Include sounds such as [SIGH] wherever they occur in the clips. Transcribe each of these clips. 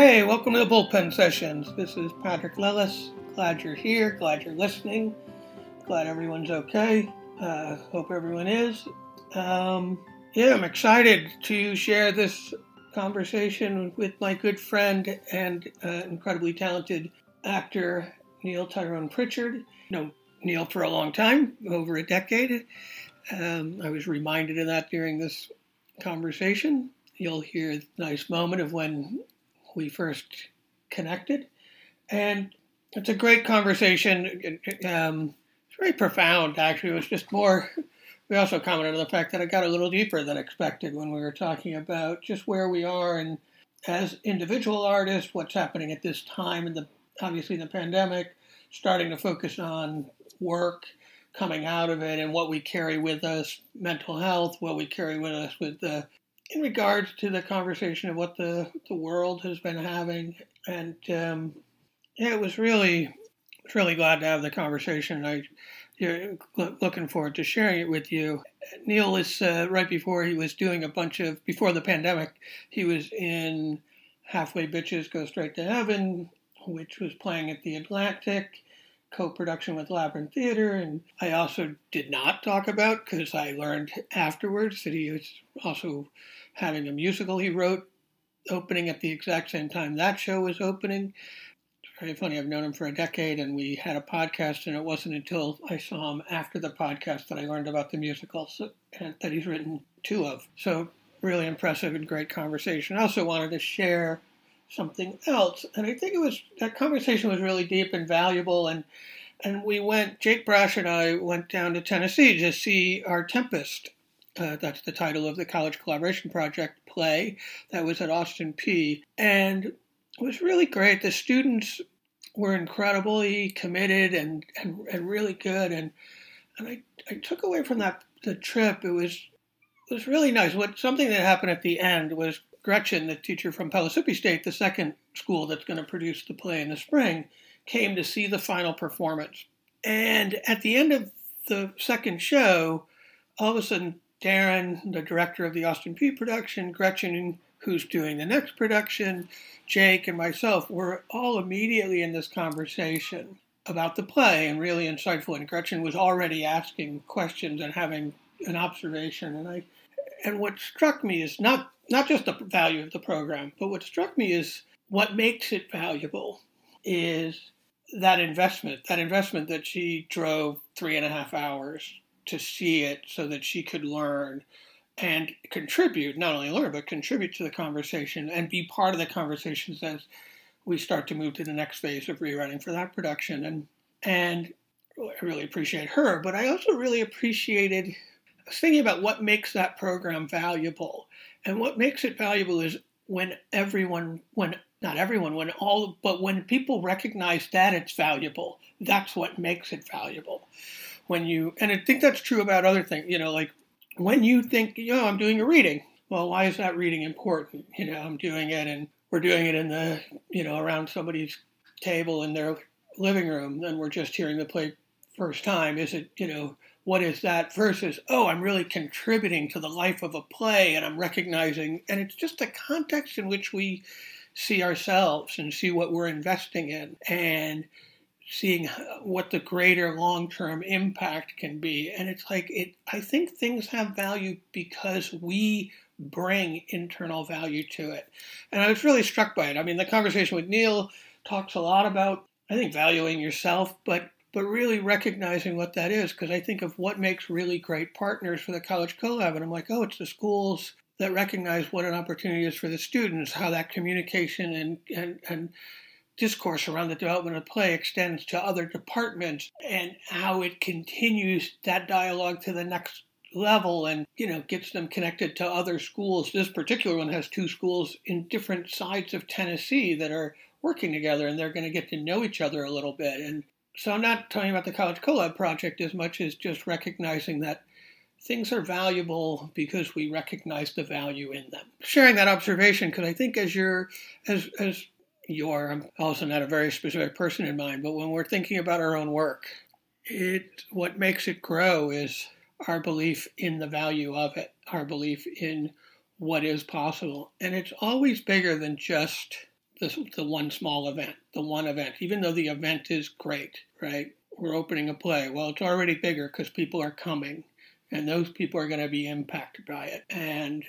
Hey, welcome to the Bullpen Sessions. This is Patrick Lellis. Glad you're here. Glad you're listening. Glad everyone's okay. Uh, hope everyone is. Um, yeah, I'm excited to share this conversation with my good friend and uh, incredibly talented actor Neil Tyrone Pritchard. know Neil for a long time, over a decade. Um, I was reminded of that during this conversation. You'll hear a nice moment of when we first connected. And it's a great conversation. Um, it's very profound, actually. It was just more. We also commented on the fact that it got a little deeper than expected when we were talking about just where we are and as individual artists, what's happening at this time and the obviously the pandemic, starting to focus on work, coming out of it, and what we carry with us, mental health, what we carry with us with the in regards to the conversation of what the, the world has been having. And um, yeah, it was really, really glad to have the conversation. I, you're looking forward to sharing it with you. Neil is uh, right before he was doing a bunch of before the pandemic. He was in Halfway Bitches Go Straight to Heaven, which was playing at the Atlantic co-production with Labyrinth Theater, and I also did not talk about because I learned afterwards that he was also having a musical he wrote opening at the exact same time that show was opening. It's very funny. I've known him for a decade, and we had a podcast, and it wasn't until I saw him after the podcast that I learned about the musicals that he's written two of. So really impressive and great conversation. I also wanted to share something else. And I think it was that conversation was really deep and valuable. And and we went, Jake Brash and I went down to Tennessee to see our Tempest. Uh, that's the title of the College Collaboration Project play that was at Austin Peay. And it was really great. The students were incredibly committed and, and, and really good. And, and I, I took away from that the trip, it was it was really nice. What something that happened at the end was Gretchen, the teacher from Pellissippi State, the second school that's going to produce the play in the spring, came to see the final performance. And at the end of the second show, all of a sudden, Darren, the director of the Austin Peay production, Gretchen, who's doing the next production, Jake, and myself were all immediately in this conversation about the play and really insightful. And Gretchen was already asking questions and having an observation. And I, and what struck me is not not just the value of the program, but what struck me is what makes it valuable is that investment, that investment that she drove three and a half hours to see it so that she could learn and contribute, not only learn, but contribute to the conversation and be part of the conversations as we start to move to the next phase of rewriting for that production. And, and I really appreciate her, but I also really appreciated, thinking about what makes that program valuable. And what makes it valuable is when everyone, when not everyone, when all, but when people recognize that it's valuable, that's what makes it valuable. When you, and I think that's true about other things, you know, like when you think, you know, I'm doing a reading. Well, why is that reading important? You know, I'm doing it and we're doing it in the, you know, around somebody's table in their living room, and we're just hearing the play first time. Is it, you know, what is that versus oh i'm really contributing to the life of a play and i'm recognizing and it's just the context in which we see ourselves and see what we're investing in and seeing what the greater long-term impact can be. And it's like it i think things have value because we bring internal value to it. And i was really struck by it. I mean the conversation with neil talks a lot about i think valuing yourself but but really recognizing what that is because I think of what makes really great partners for the College Collab, and I'm like, oh, it's the schools that recognize what an opportunity is for the students, how that communication and, and, and discourse around the development of play extends to other departments and how it continues that dialogue to the next level and you know gets them connected to other schools. This particular one has two schools in different sides of tennessee that are working together and they're going to get to know each other a little bit and so I'm not talking about the College Collab project as much as just recognizing that things are valuable because we recognize the value in them. Sharing that observation because I think as you're as as you're I'm also not a very specific person in mind, but when we're thinking about our own work, it what makes it grow is our belief in the value of it, our belief in what is possible. And it's always bigger than just the, the one small event, the one event, even though the event is great, right? We're opening a play. Well, it's already bigger because people are coming and those people are going to be impacted by it. And,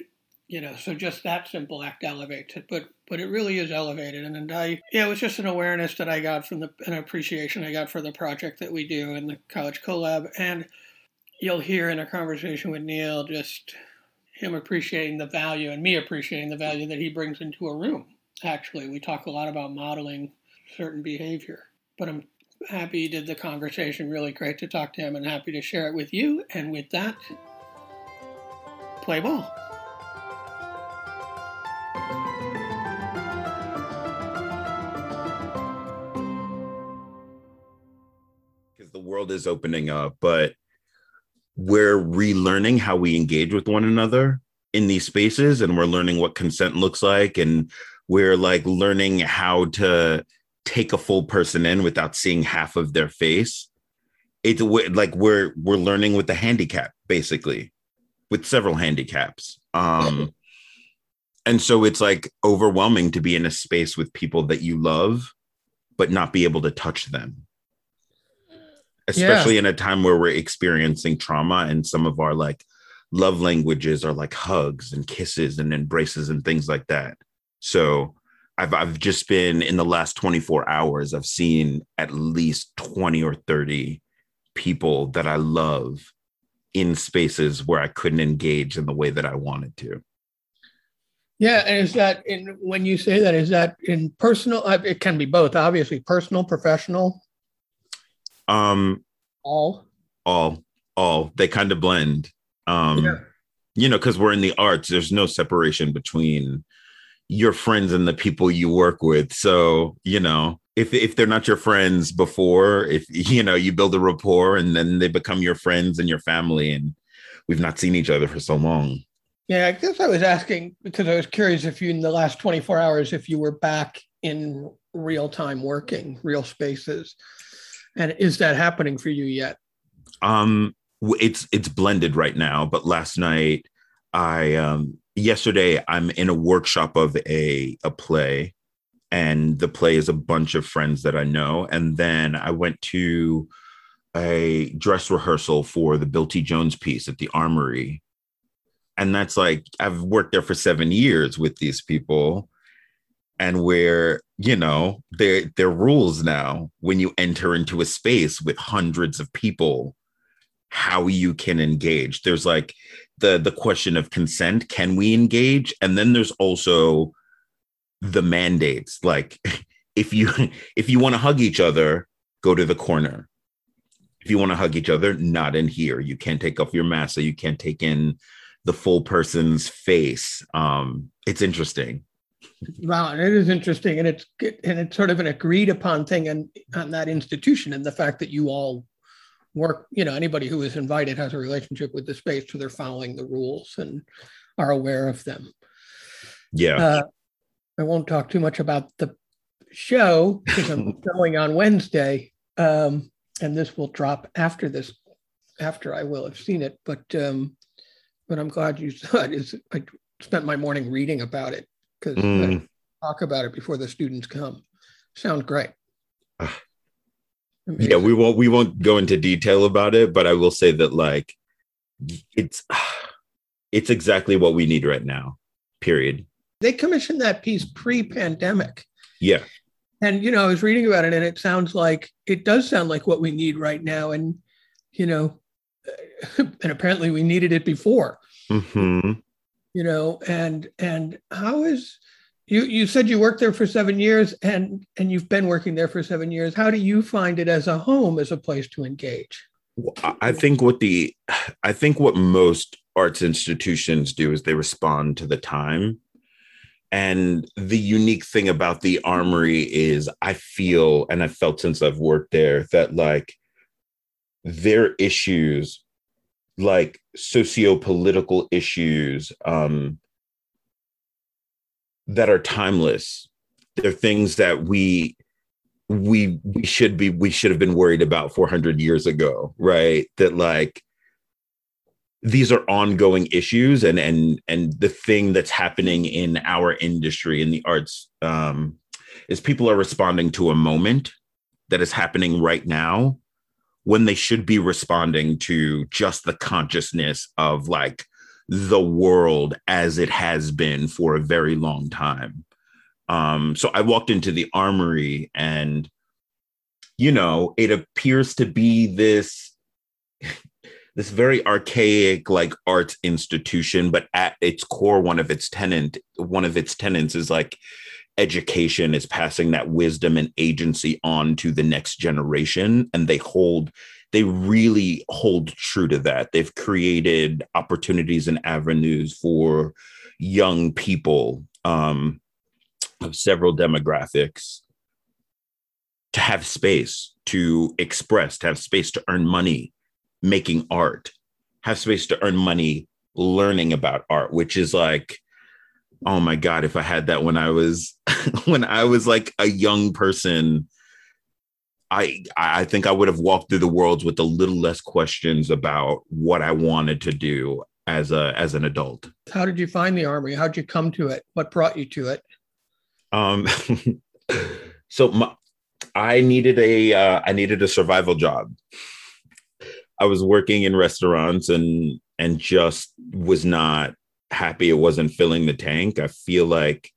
you know, so just that simple act elevates it. But, but it really is elevated. And, and I, yeah, it was just an awareness that I got from the, an appreciation I got for the project that we do in the College Collab. And you'll hear in a conversation with Neil just him appreciating the value and me appreciating the value that he brings into a room actually. We talk a lot about modeling certain behavior, but I'm happy did the conversation. Really great to talk to him and happy to share it with you. And with that, play ball. Because the world is opening up, but we're relearning how we engage with one another in these spaces and we're learning what consent looks like and we're like learning how to take a full person in without seeing half of their face it's like we're we're learning with the handicap basically with several handicaps. Um and so it's like overwhelming to be in a space with people that you love but not be able to touch them. Especially yeah. in a time where we're experiencing trauma and some of our like love languages are like hugs and kisses and embraces and things like that. So I've I've just been in the last 24 hours, I've seen at least 20 or 30 people that I love in spaces where I couldn't engage in the way that I wanted to. Yeah, and is that in when you say that is that in personal? Uh, it can be both, obviously, personal, professional. Um, all, all, all. They kind of blend. Um, yeah. you know, because we're in the arts. There's no separation between your friends and the people you work with. So, you know, if if they're not your friends before, if [LAUGHS] you know, you build a rapport and then they become your friends and your family and we've not seen each other for so long. Yeah, I guess I was asking because I was curious if you in the last 24 hours if you were back in real time working, real spaces. And is that happening for you yet? Um it's it's blended right now, but last night I um yesterday I'm in a workshop of a a play and the play is a bunch of friends that I know. And then I went to a dress rehearsal for the Bill T Jones piece at the Armory. And that's like I've worked there for 7 years with these people and where you know there there rules now. When you enter into a space with hundreds of people how you can engage. There's like the the question of consent can we engage? And then there's also the mandates. Like [LAUGHS] if you [LAUGHS] if you want to hug each other go to the corner. If you want to hug each other not in here. You can't take off your mask so you can't take in the full person's face. Um it's interesting. Wow it is interesting and it's and it's sort of an agreed upon thing and on that institution and the fact that you all work, you know, anybody who is invited has a relationship with the space, so they're following the rules and are aware of them. Yeah. Uh, I won't talk too much about the show because I'm [LAUGHS] going on Wednesday, um, and this will drop after this, after I will have seen it. But um, but I'm glad you [LAUGHS] saw it. Is I spent my morning reading about it because mm. Talk about it before the students come. Sounds great. Yeah, we won't we won't go into detail about it, but I will say that like it's [SIGHS] it's exactly what we need right now. Period. They commissioned that piece pre-pandemic. Yeah. And you know, I was reading about it and it sounds like it does sound like what we need right now and you know, [LAUGHS] and apparently we needed it before. hmm You know, and and how is you you said you worked there for seven years and and you've been working there for seven years. How do you find it as a home as a place to engage? I think what the i think what most arts institutions do is they respond to the time. And the unique thing about the armory is i feel and i've felt since i've worked there that like their issues like socio-political issues um that are timeless. They're things that we we we should be we should have been worried about 400 years ago, right? That like these are ongoing issues and and and the thing that's happening in our industry in the arts um is people are responding to a moment that is happening right now when they should be responding to just the consciousness of like the world as it has been for a very long time. Um, so I walked into the armory and, you know, it appears to be this [LAUGHS] this very archaic like arts institution but at its core one of its tenant one of its tenants is like education is passing that wisdom and agency on to the next generation and they hold they really hold true to that. They've created opportunities and avenues for young people um, of several demographics to have space to express to have space to earn money making art have space to earn money learning about art which is like oh my god if i had that when i was [LAUGHS] when i was like a young person i i think i would have walked through the worlds with a little less questions about what i wanted to do as a as an adult. How did you find the armory? how did you come to it? What brought you to it? Um [LAUGHS] so my, i needed a uh, I needed a survival job. I was working in restaurants and and just was not happy. It wasn't filling the tank. I feel like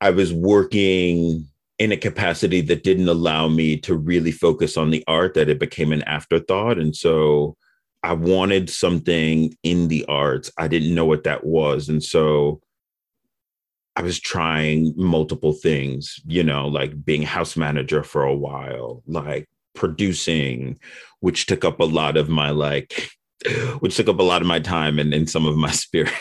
I was working in a capacity that didn't allow me to really focus on the art, that it became an afterthought. And so I wanted something in the arts. I didn't know what that was. And so I was trying multiple things, you know, like being house manager for a while, like producing, which took up a lot of my like which took up a lot of my time and, some of my [LAUGHS] spirit.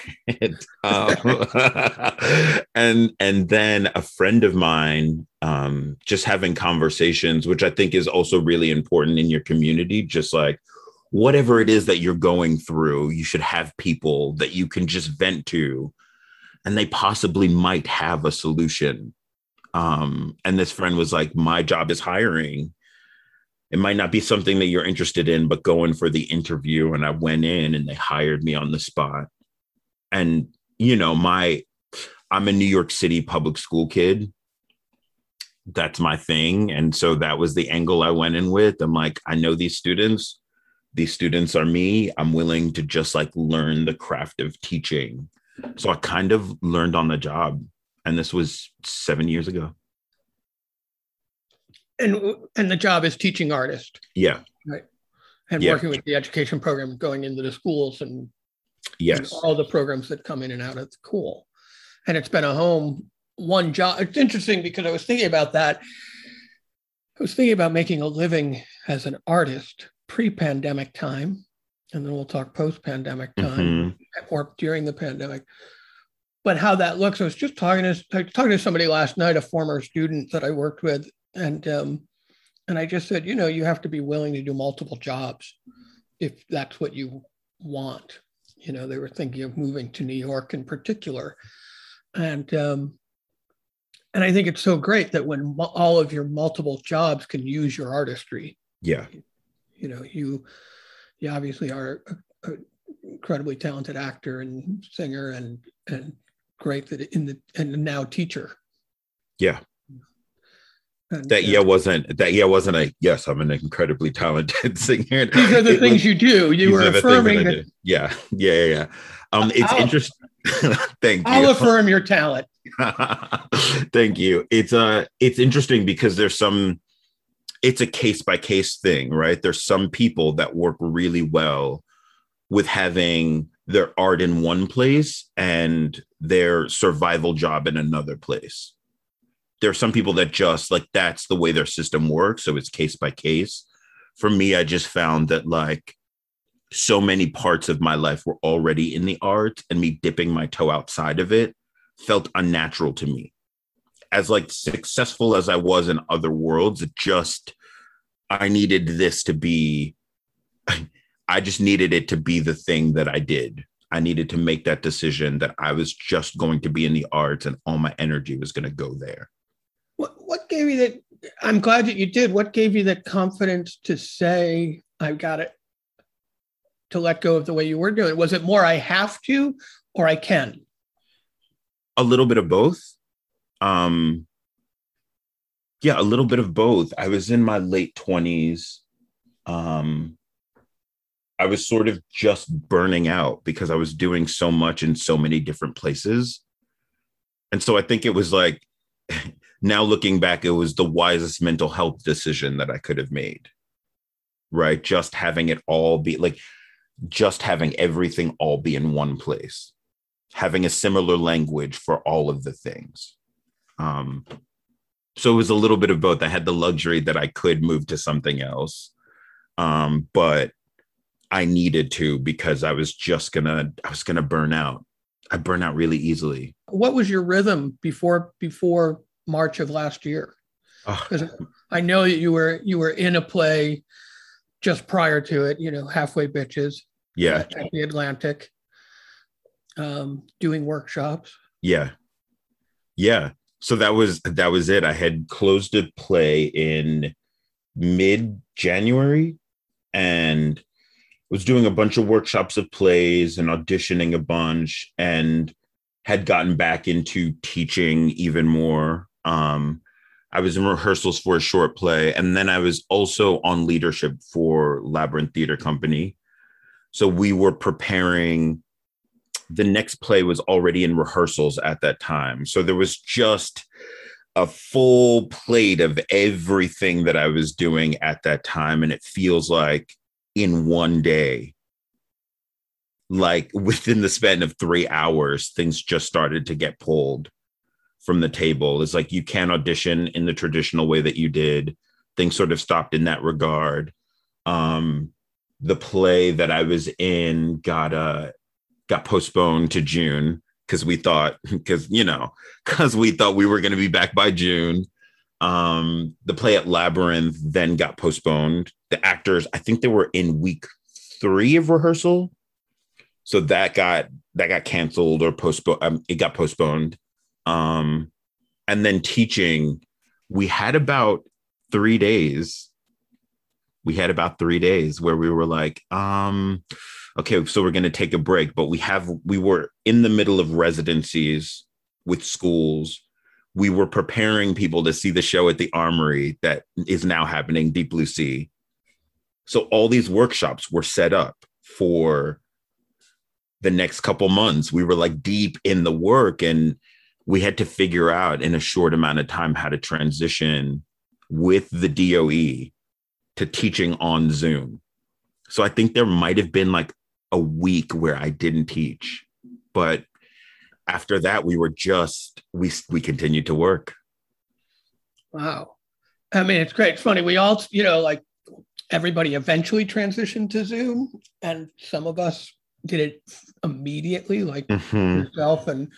um, [LAUGHS] and and then a friend of mine, um, just having conversations, which I think is also really important in your community, just like whatever it is that you're going through, you should have people that you can just vent to, and they possibly might have a solution. Um, and this friend was like, My job is hiring it might not be something that you're interested in, but going for the interview. And I went in and they hired me on the spot. And, you know, my, I'm a New York City public school kid. That's my thing. And so that was the angle I went in with. I'm like, I know these students. These students are me. I'm willing to just like learn the craft of teaching. So I kind of learned on the job. And this was seven years ago and and the job is teaching artist yeah. Right. And yeah. working with the education program going into the schools and yes. and all the programs that come in and out. It's cool. And it's been a home one job. It's interesting because i was thinking about that. I was thinking about making a living as an artist pre-pandemic time and then we'll talk post-pandemic time. Mm-hmm. or during the pandemic. But how that looks i was just talking to talking to somebody last night a former student that i worked with and um, and I just said, you know, you have to be willing to do multiple jobs if that's what you want. You know, they were thinking of moving to New York in particular, and um, and I think it's so great that when all of your multiple jobs can use your artistry. Yeah, you know, you you obviously are an incredibly talented actor and singer and and great that in the and now teacher. Yeah, that yeah. wasn't that yeah wasn't a yes i'm an incredibly talented [LAUGHS] singer. These are the it things was, you do. You were affirming that, yeah. Yeah yeah yeah. Um it's interesting [LAUGHS] thank you. i'll [LAUGHS] affirm your talent. Thank you. It's uh it's interesting because there's some it's a case by case thing right? There's some people that work really well with having their art in one place and their survival job in another place there are some people that just like that's the way their system works. So it's case by case. For me, I just found that like so many parts of my life were already in the art and me dipping my toe outside of it felt unnatural to me. As like successful as I was in other worlds, it just I needed this to be [LAUGHS] I just needed it to be the thing that I did. I needed to make that decision that I was just going to be in the arts and all my energy was going to go there. What, what gave you that? I'm glad that you did. What gave you that confidence to say, I've got it, to let go of the way you were doing? Was it more, I have to, or I can? A little bit of both. Um, yeah, a little bit of both. I was in my late 20s. Um, I was sort of just burning out because I was doing so much in so many different places. And so I think it was like, now looking back, it was the wisest mental health decision that I could have made. Right. Just having it all be like, just having everything all be in one place, having a similar language for all of the things. Um, so it was a little bit of both. I had the luxury that I could move to something else, um, but I needed to because I was just gonna I was gonna burn out. I burn out really easily. What was your rhythm before before March of last year? Because I know that you were you were in a play just prior to it. You know, halfway bitches. Yeah. At the Atlantic, um, doing workshops. Yeah. Yeah so that was that was it. I had closed a play in mid January and was doing a bunch of workshops of plays and auditioning a bunch and had gotten back into teaching even more. Um, I was in rehearsals for a short play, and then I was also on leadership for Labyrinth Theater Company. So we were preparing the next play was already in rehearsals at that time. So there was just a full plate of everything that I was doing at that time. And it feels like in one day, like [LAUGHS] within the span of three hours, things just started to get pulled from the table. It's like you can't audition in the traditional way that you did. Things sort of stopped in that regard. Um, the play that I was in got a got postponed to June because we thought [LAUGHS] because you know because we thought we were going to be back by June. Um, the play at Labyrinth then got postponed. The actors, I think they were in week three of rehearsal, so that got that got canceled or postponed. Um, it got postponed. Um, and then teaching, we had about three days. We had about three days where we were like, um, okay, so we're going to take a break, but we have, we were in the middle of residencies with schools. We were preparing people to see the show at the Armory that is now happening, Deep Blue Sea. So all these workshops were set up for the next couple months. We were like deep in the work and we had to figure out in a short amount of time how to transition with the DOE to teaching on Zoom. So I think there might have been like a week where I didn't teach. But after that, we were just we we continued to work. Wow. I mean, it's great. It's funny. We all, you know, like everybody eventually transitioned to Zoom, and some of us did it immediately, like mm-hmm. yourself. And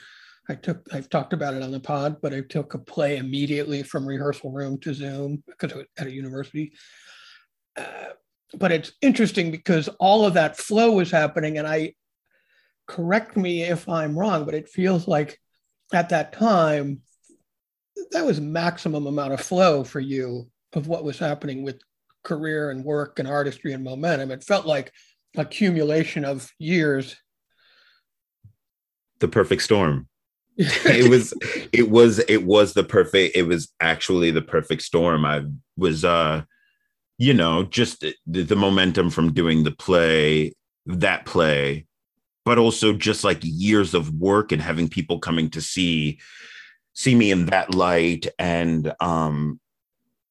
I took, I've talked about it on the pod, but I took a play immediately from rehearsal room to Zoom because I was at a university. Uh, but it's interesting because all of that flow was happening and i correct me if i'm wrong but it feels like at that time that was maximum amount of flow for you of what was happening with career and work and artistry and momentum. It felt like accumulation of years. The perfect storm it was [LAUGHS] it was it was the perfect it was actually the perfect storm. I was uh you know, just the, the momentum from doing the play, that play, but also just like years of work and having people coming to see see me in that light. And um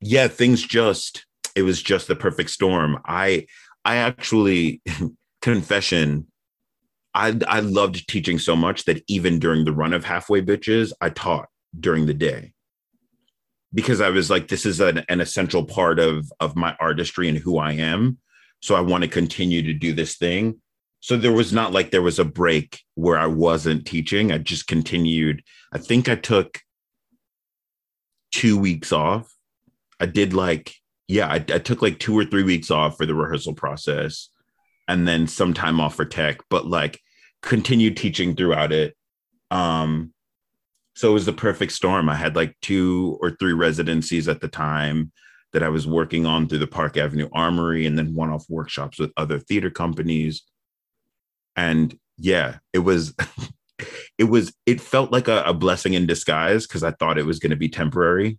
yeah things just it was just the perfect storm. I i actually [LAUGHS] confession i i loved teaching so much that even during the run of halfway bitches i taught during the day because I was like, this is an, an essential part of of my artistry and who I am. So I want to continue to do this thing. So there was not like there was a break where I wasn't teaching. I just continued. I think I took two weeks off. I did like, yeah, I, I took like two or three weeks off for the rehearsal process and then some time off for tech, but like continued teaching throughout it. Um, so it was the perfect storm. I had like two or three residencies at the time that I was working on through the Park Avenue Armory and then one off workshops with other theater companies. And yeah, it was, [LAUGHS] it was, it felt like a, a blessing in disguise because I thought it was going to be temporary.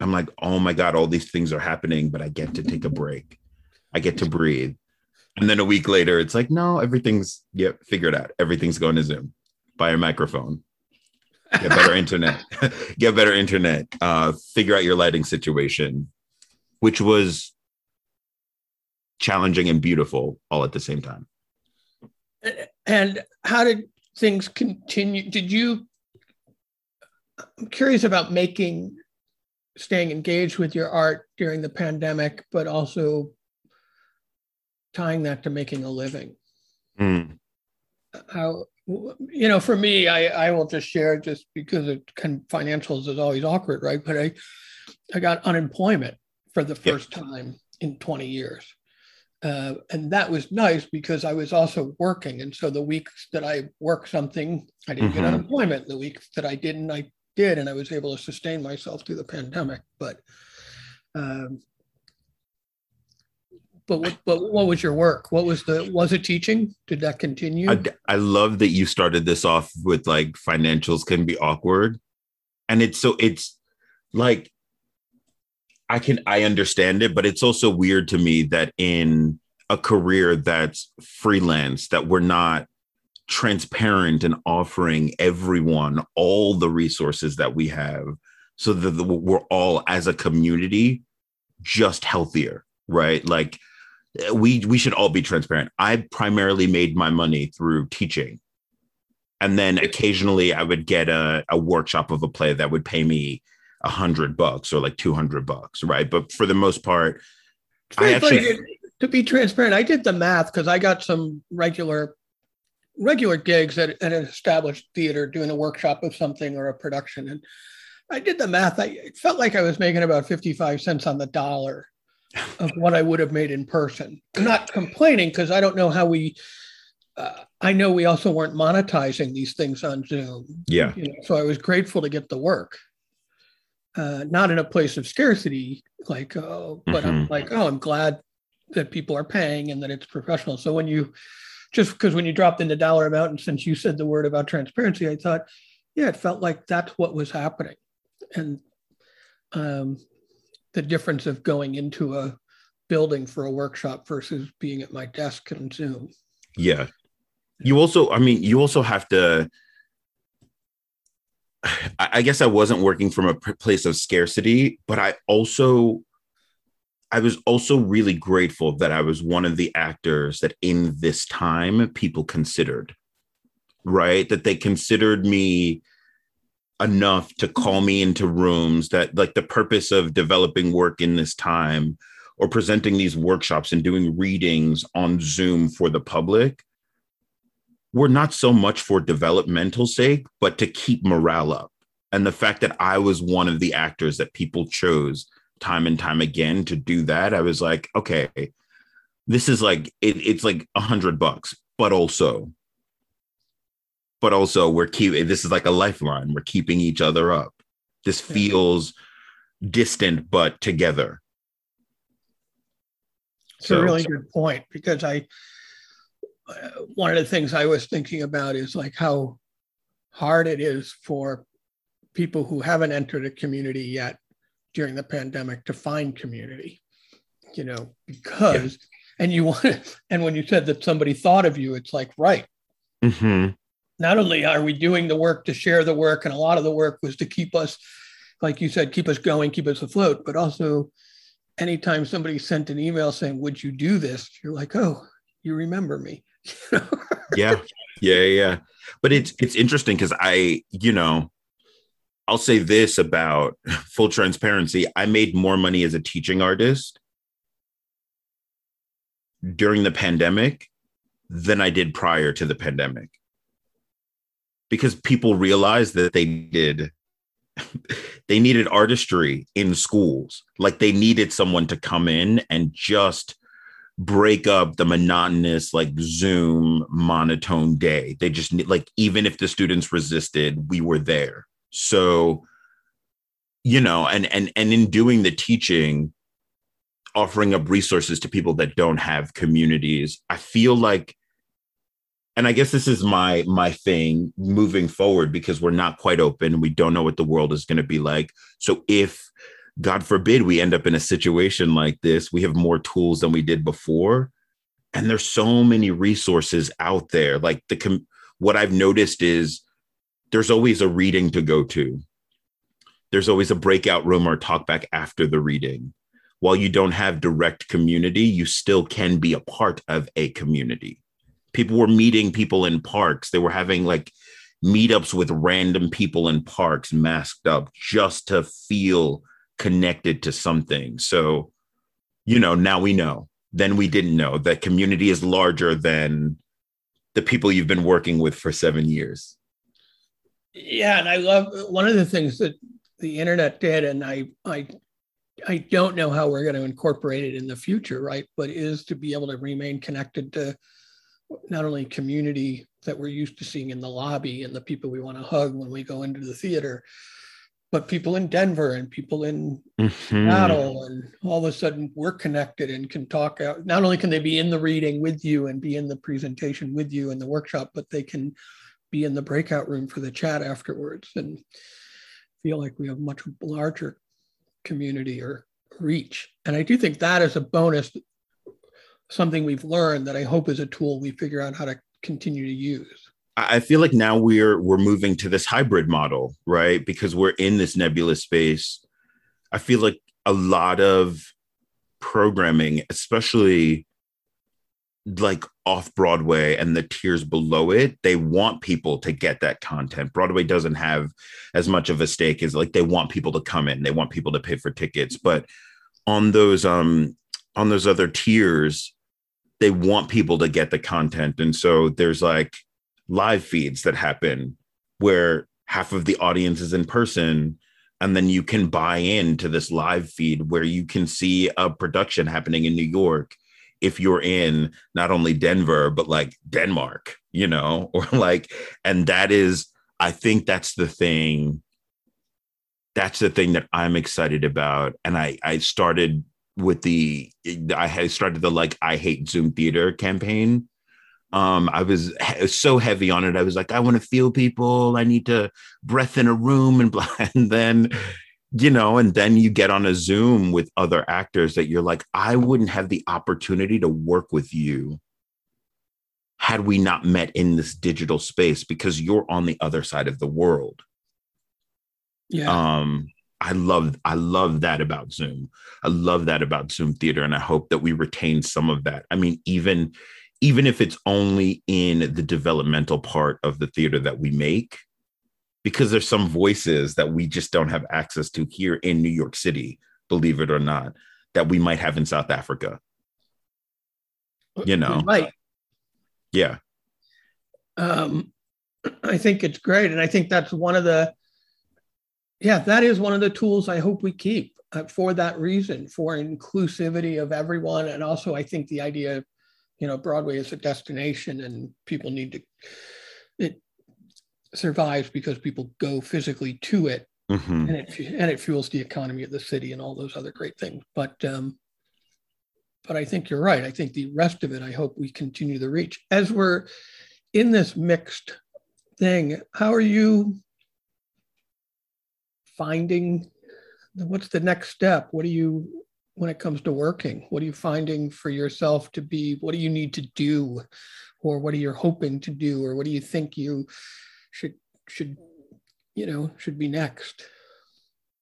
I'm like, oh my God, all these things are happening, but I get to take a break. I get to breathe. And then a week later, it's like, no, everything's yeah, figured out. Everything's going to Zoom. Buy a microphone. Get better [LAUGHS] internet. [LAUGHS] Get better internet. Uh, figure out your lighting situation, which was challenging and beautiful all at the same time. And how did things continue? Did you? I'm curious about making, staying engaged with your art during the pandemic, but also tying that to making a living. Mm. How you know, for me, I I will just share just because it can financials is always awkward, right? But I I got unemployment for the first yep. time in 20 years. Uh, and that was nice because I was also working. And so the weeks that I worked something, I didn't mm-hmm. get unemployment. The weeks that I didn't, I did. And I was able to sustain myself through the pandemic. But um, but what, but what was your work? What was the was it teaching? Did that continue? I, I love that you started this off with like financials can be awkward, and it's so it's like I can I understand it, but it's also weird to me that in a career that's freelance that we're not transparent and offering everyone all the resources that we have so that we're all as a community just healthier right like we we should all be transparent. I primarily made my money through teaching. And then occasionally I would get a, a workshop of a play that would pay me a hundred bucks or like 200 bucks. Right. But for the most part, I actually, to be transparent, I did the math because I got some regular regular gigs at, at an established theater doing a workshop of something or a production. And I did the math. I felt like I was making about 55 cents on the dollar of what I would have made in person. I'm not complaining because I don't know how we. Uh, I know we also weren't monetizing these things on Zoom. Yeah. You know, so I was grateful to get the work. Uh, not in a place of scarcity, like, oh, but mm-hmm. I'm like, oh, I'm glad that people are paying and that it's professional. So when you, just because when you dropped in the dollar amount, and since you said the word about transparency, I thought, yeah, it felt like that's what was happening. And um, the difference of going into a building for a workshop versus being at my desk and Zoom. Yeah. You also, I mean, you also have to. I guess I wasn't working from a place of scarcity, but I also, I was also really grateful that I was one of the actors that in this time people considered, right? That they considered me enough to call me into rooms that like the purpose of developing work in this time or presenting these workshops and doing readings on Zoom for the public were not so much for developmental sake, but to keep morale up. And the fact that I was one of the actors that people chose time and time again to do that, I was like, okay, this is like it, it's like a hundred bucks, but also but also we're keeping this is like a lifeline. We're keeping each other up. This feels distant but together. It's so, a really good point because I uh, one of the things I was thinking about is like how hard it is for people who haven't entered a community yet during the pandemic to find community. You know, because yeah. and you want and when you said that somebody thought of you, it's like right. Mm-hmm not only are we doing the work to share the work, and a lot of the work was to keep us, like you said, keep us going, keep us afloat, but also anytime somebody sent an email saying, Would you do this? You're like, Oh, you remember me. [LAUGHS] yeah. Yeah. Yeah. But it's it's interesting because I, you know, I'll say this about full transparency. I made more money as a teaching artist during the pandemic than I did prior to the pandemic because people realized that they did they needed artistry in schools. Like they needed someone to come in and just break up the monotonous like zoom monotone day. They just need like even if the students resisted we were there. So you know and and and in doing the teaching offering up resources to people that don't have communities i feel like and I guess this is my my thing moving forward because we're not quite open. And we don't know what the world is going to be like. So if God forbid we end up in a situation like this. We have more tools than we did before. And there's so many resources out there. Like the com- what I've noticed is there's always a reading to go to. There's always a breakout room or talk back after the reading. While you don't have direct community, you still can be a part of a community. People were meeting people in parks. They were having like meetups with random people in parks masked up just to feel connected to something. So, you know, now we know. Then we didn't know that community is larger than the people you've been working with for seven years. Yeah, and I love one of the things that the internet did, and I I I don't know how we're going to incorporate it in the future, right? But is to be able to remain connected to not only community that we're used to seeing in the lobby and the people we want to hug when we go into the theater, but people in Denver and people in mm-hmm. Seattle, and all of a sudden we're connected and can talk out. Not only can they be in the reading with you and be in the presentation with you in the workshop, but they can be in the breakout room for the chat afterwards and feel like we have much larger community or reach. And I do think that is a bonus, something we've learned that I hope is a tool we figure out how to continue to use. I feel like now we're we're moving to this hybrid model, right? Because we're in this nebulous space. I feel like a lot of programming, especially like off Broadway and the tiers below it, they want people to get that content. Broadway doesn't have as much of a stake as like they want people to come in, they want people to pay for tickets. But on those um on those other tiers, they want people to get the content. And so there's like live feeds that happen where half of the audience is in person and then you can buy into this live feed where you can see a production happening in New York if you're in not only Denver but like Denmark, you know, [LAUGHS] or like and that is I think that's the thing that's the thing that I'm excited about and I I started with the I had started the like I hate Zoom theater campaign um, I was so heavy on it. I was like, I want to feel people. I need to breath in a room and blah. [LAUGHS] And then, you know, and then you get on a Zoom with other actors that you're like, I wouldn't have the opportunity to work with you had we not met in this digital space because you're on the other side of the world. Yeah. Um, I love I love that about Zoom. I love that about Zoom theater and I hope that we retain some of that. I mean even even if it's only in the developmental part of the theater that we make, because there's some voices that we just don't have access to here in New York City, believe it or not, that we might have in South Africa. You know, right? Yeah. Um, [CLEARS THROAT] I think it's great, and I think that's one of the, yeah, that is one of the tools I hope we keep uh, for that reason, for inclusivity of everyone, and also I think the idea you know broadway is a destination and people need to it survives because people go physically to it. Mm-hmm. and it and it fuels the economy of the city and all those other great things. But um but i think you're right. I think the rest of it i hope we continue to reach. As we're in this mixed thing how are you finding what's the next step what do you when it comes to working? What are you finding for yourself to be? What do you need to do, or what are you hoping to do, or what do you think you should should you know should be next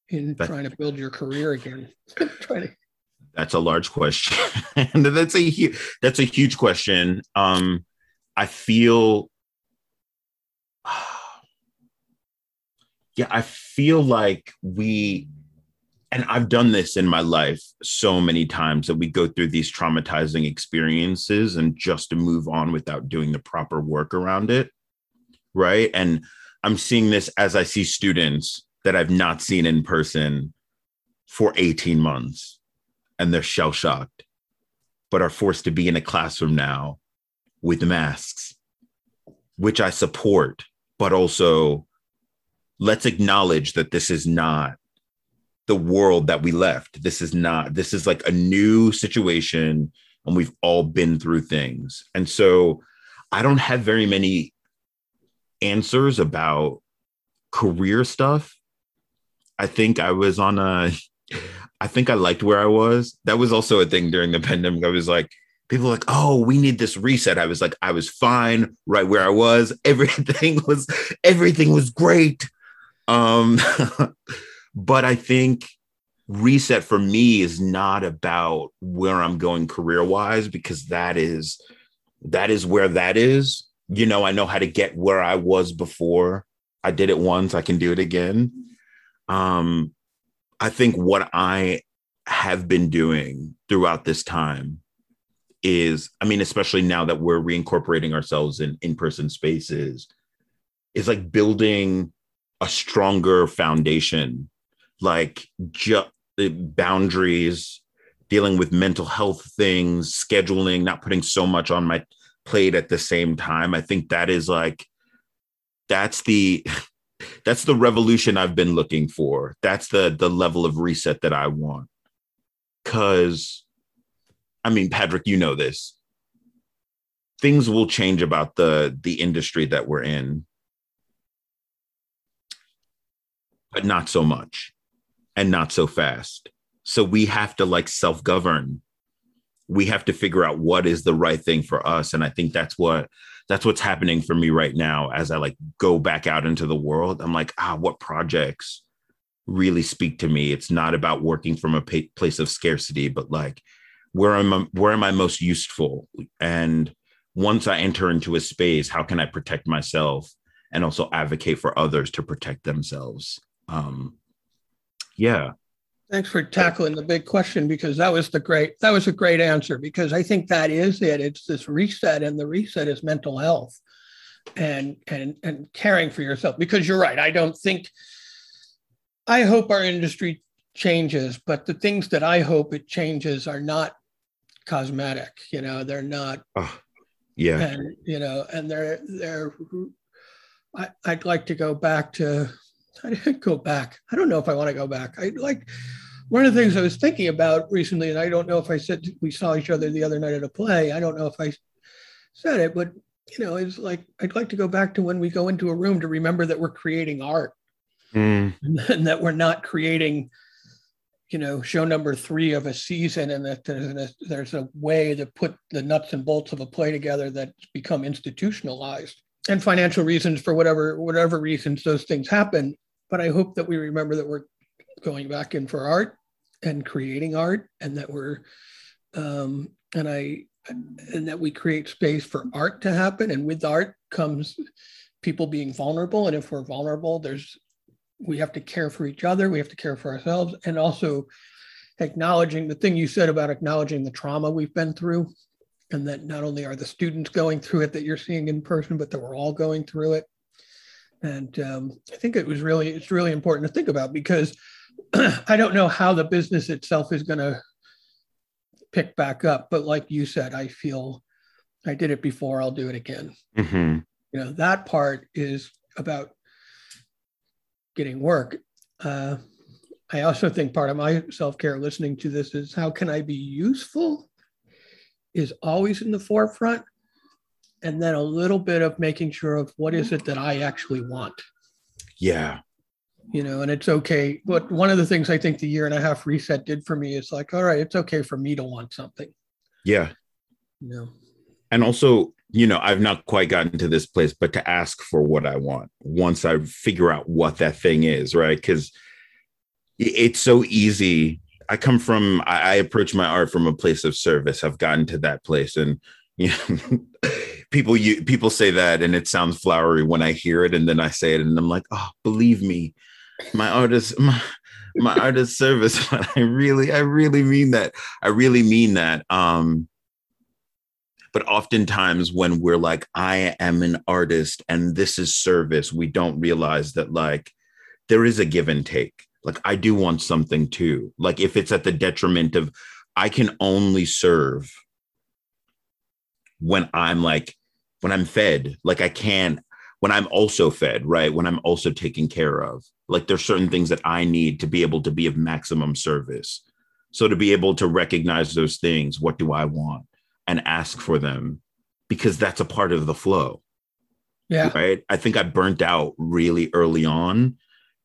in that, trying to build your career again? [LAUGHS] trying to. That's a large question, [LAUGHS] and that's a huge that's a huge question. Um, I feel. Yeah, I feel like we and I've done this in my life so many times that we go through these traumatizing experiences and just to move on without doing the proper work around it. Right. And I'm seeing this as I see students that I've not seen in person for 18 months and they're shell shocked, but are forced to be in a classroom now with masks, which I support, but also let's acknowledge that this is not the world that we left. This is not, this is like a new situation and we've all been through things. And so I don't have very many answers about career stuff. I think I was on a I think I liked where I was. That was also a thing during the pandemic. I was like, people were like, oh, we need this reset. I was like, I was fine right where I was. [LAUGHS] Everything was everything was great. Um, [LAUGHS] but I think reset for me is not about where I'm going career wise because that is that is where that is. You know, I know how to get where I was before. I did it once, I can do it again. Um, I think what I have been doing throughout this time is, I mean, especially now that we're reincorporating ourselves in in person spaces, is like building a stronger foundation, like just boundaries, dealing with mental health things, scheduling, not putting so much on my plate at the same time. I think that is like that's the [LAUGHS] that's the revolution I've been looking for. That's the the level of reset that I want. Cuz I mean, Patrick, you know this. Things will change about the the industry that we're in. But not so much and not so fast. So we have to like self-govern. We have to figure out what is the right thing for us and I think that's what that's what's happening for me right now as I like go back out into the world. I'm like, ah, what projects really speak to me? It's not about working from a pa- place of scarcity, but like where am I, where am I most useful? And once I enter into a space, how can I protect myself and also advocate for others to protect themselves? Um, yeah. Thanks for tackling the big question because that was the great that was a great answer because I think that is it. It's this reset, and the reset is mental health and and and caring for yourself. Because you're right. I don't think I hope our industry changes, but the things that I hope it changes are not cosmetic. You know, they're not. Oh, yeah. And you know, and they're they're. I, I'd like to go back to. I didn't go back. I don't know if I want to go back. I like one of the things I was thinking about recently, and I don't know if I said we saw each other the other night at a play. I don't know if I said it, but you know, it's like I'd like to go back to when we go into a room to remember that we're creating art, mm. and that we're not creating you know, show number three of a season, and that there's a, there's a way to put the nuts and bolts of a play together that's become institutionalized, and financial reasons for whatever whatever reasons those things happen. But I hope that we remember that we're going back in for art and creating art, and that we're um, and I and that we create space for art to happen, and with art comes people being vulnerable, and if we're vulnerable, there's we have to care for each other, we have to care for ourselves, and also acknowledging the thing you said about acknowledging the trauma we've been through, and that not only are the students going through it that you're seeing in person, but that we're all going through it. And um, I think it was really it's really important to think about because [CLEARS THROAT] I don't know how the business itself is going to pick back up, but like you said, I feel I did it before, I'll do it again. Mm-hmm. You know that part is about getting work. Uh, I also think part of my self care listening to this is how can I be useful is always in the forefront. And then a little bit of making sure of what is it that I actually want. Yeah. You know, and it's okay. But one of the things I think the year and a half reset did for me is like, all right, it's okay for me to want something. Yeah. You know, and also you know i've not quite gotten to this place but to ask for what i want once i figure out what that thing is right because it's so easy i come from I, approach my art from a place of service i've gotten to that place and you know [LAUGHS] people you people say that and it sounds flowery when i hear it and then i say it and i'm like oh believe me my artist, [LAUGHS] my, my art is service [LAUGHS] i really i really mean that i really mean that um but oftentimes, when we're like, I am an artist and this is service, we don't realize that like there is a give and take. Like, I do want something too. Like, if it's at the detriment of, I can only serve when I'm like, when I'm fed, like, I can't, when I'm also fed, right? When I'm also taken care of. Like, there's certain things that I need to be able to be of maximum service. So, to be able to recognize those things, what do I want? and ask for them because that's a part of the flow. Yeah. Right. I think I burnt out really early on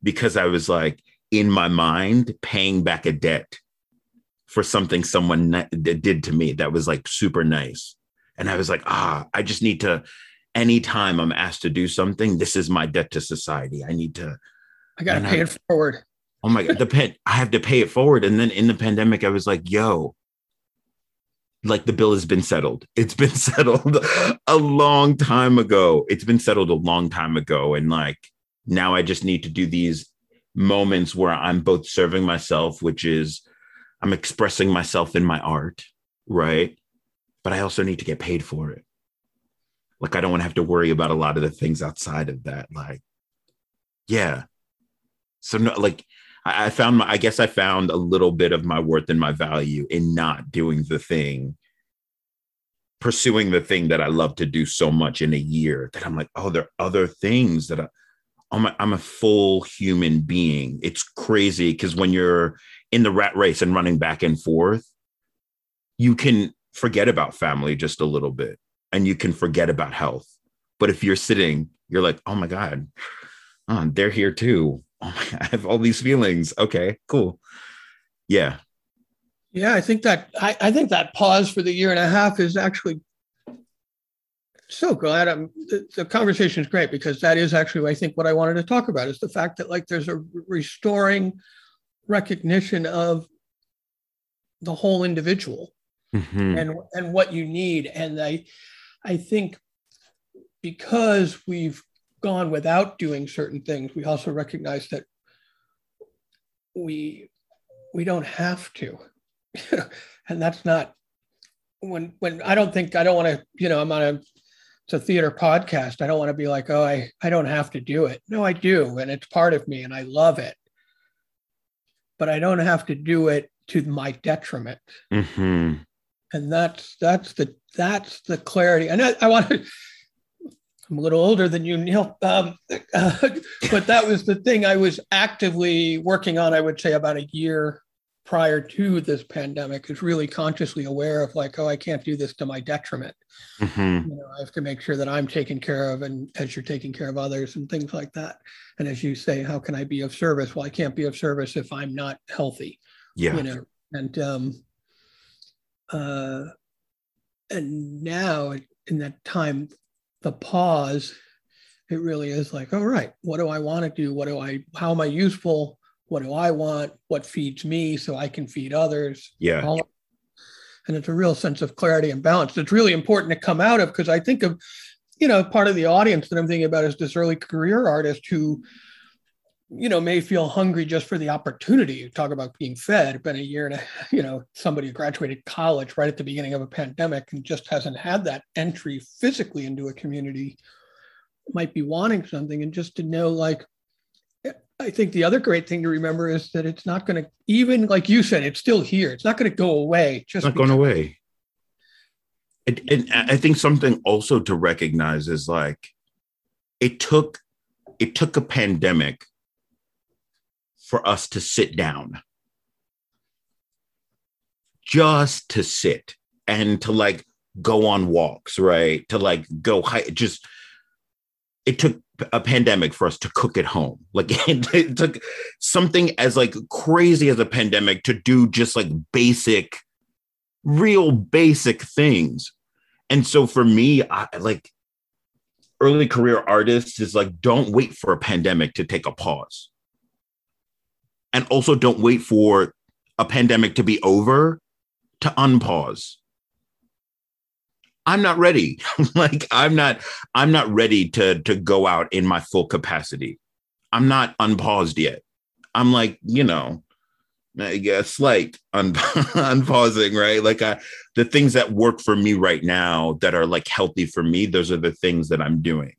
because I was like, in my mind paying back a debt for something someone did to me that was like super nice. And I was like, ah, I just need to, anytime I'm asked to do something, this is my debt to society. I need to. I got to pay I, it forward. Oh my God. The pen, I have to pay it forward. And then in the pandemic, I was like, yo, like the bill has been settled. It's been [LAUGHS] settled a long time ago. It's been settled a long time ago. And like now I just need to do these moments where I'm both serving myself, which is I'm expressing myself in my art, right? But I also need to get paid for it. Like I don't want to have to worry about a lot of the things outside of that. Like, yeah. So no, like I, I found my, I guess I found a little bit of my worth and my value in not doing the thing, pursuing the thing that I love to do so much in a year that I'm like, oh, there are other things that I, I'm a, I'm a full human being. It's crazy because when you're in the rat race and running back and forth, you can forget about family just a little bit and you can forget about health. But if you're sitting, you're like, oh my God, oh, they're here too. [LAUGHS] Oh my God, I have all these feelings. Okay, cool. Yeah. Yeah, I think that I, I think that pause for the year and a half is actually so glad I'm the, the conversation is great because that is actually I think what I wanted to talk about is the fact that like there's a restoring recognition of the whole individual mm-hmm. and and what you need and i i think because we've gone without doing certain things we also recognize that we we don't have to [LAUGHS] and that's not when when i don't think i don't want to you know i'm on a it's a theater podcast i don't want to be like oh i i don't have to do it no i do and it's part of me and i love it but I don't have to do it to my detriment. Mm-hmm. And that's that's the that's the clarity. And I, I want to. I'm a little older than you, Neil, um, uh, [LAUGHS] but that was the thing I was actively working on. I would say about a year prior to this pandemic is really consciously aware of like, oh, I can't do this to my detriment. Mm-hmm. You know, I have to make sure that I'm taken care of, and as you're taking care of others, and things like that. And as you say, how can I be of service? Well, I can't be of service if I'm not healthy. Yeah. You know, and um, uh, and now in that time, the pause, it really is like, all right, what do I want to do? What do I? How am I useful? what do I want? What feeds me so I can feed others? Yeah. All, and it's a real sense of clarity and balance. It's really important to come out of because I think of, you know, part of the audience that I'm thinking about is this early career artist who, you know, may feel hungry just for the opportunity. You talk about being fed. Been a year and a, [LAUGHS] you know, somebody who graduated college right at the beginning of a pandemic and just hasn't had that entry physically into a community. Might be wanting something, and just to know, like, eh, I think the other great thing to remember is that it's not going to, even like you said, it's still here. It's not going to go away. Just not going away. And, and I think something also to recognize is like it took it took a pandemic for us to sit down, just to sit and to like go on walks, right? To like go high, just it took a pandemic for us to cook at home. Like it, [LAUGHS] it, took something as like crazy as a pandemic to do just like basic, real basic things. And so for me, I like early career artists is like don't wait for a pandemic to take a pause. And also don't wait for a pandemic to be over to unpause. I'm not ready. [LAUGHS] like I'm not I'm not ready to to go out in my full capacity. I'm not unpaused yet. I'm like, you know, I guess slight un- [LAUGHS] unpausing, right? Like I, the things that work for me right now that are like healthy for me, those are the things that I'm doing.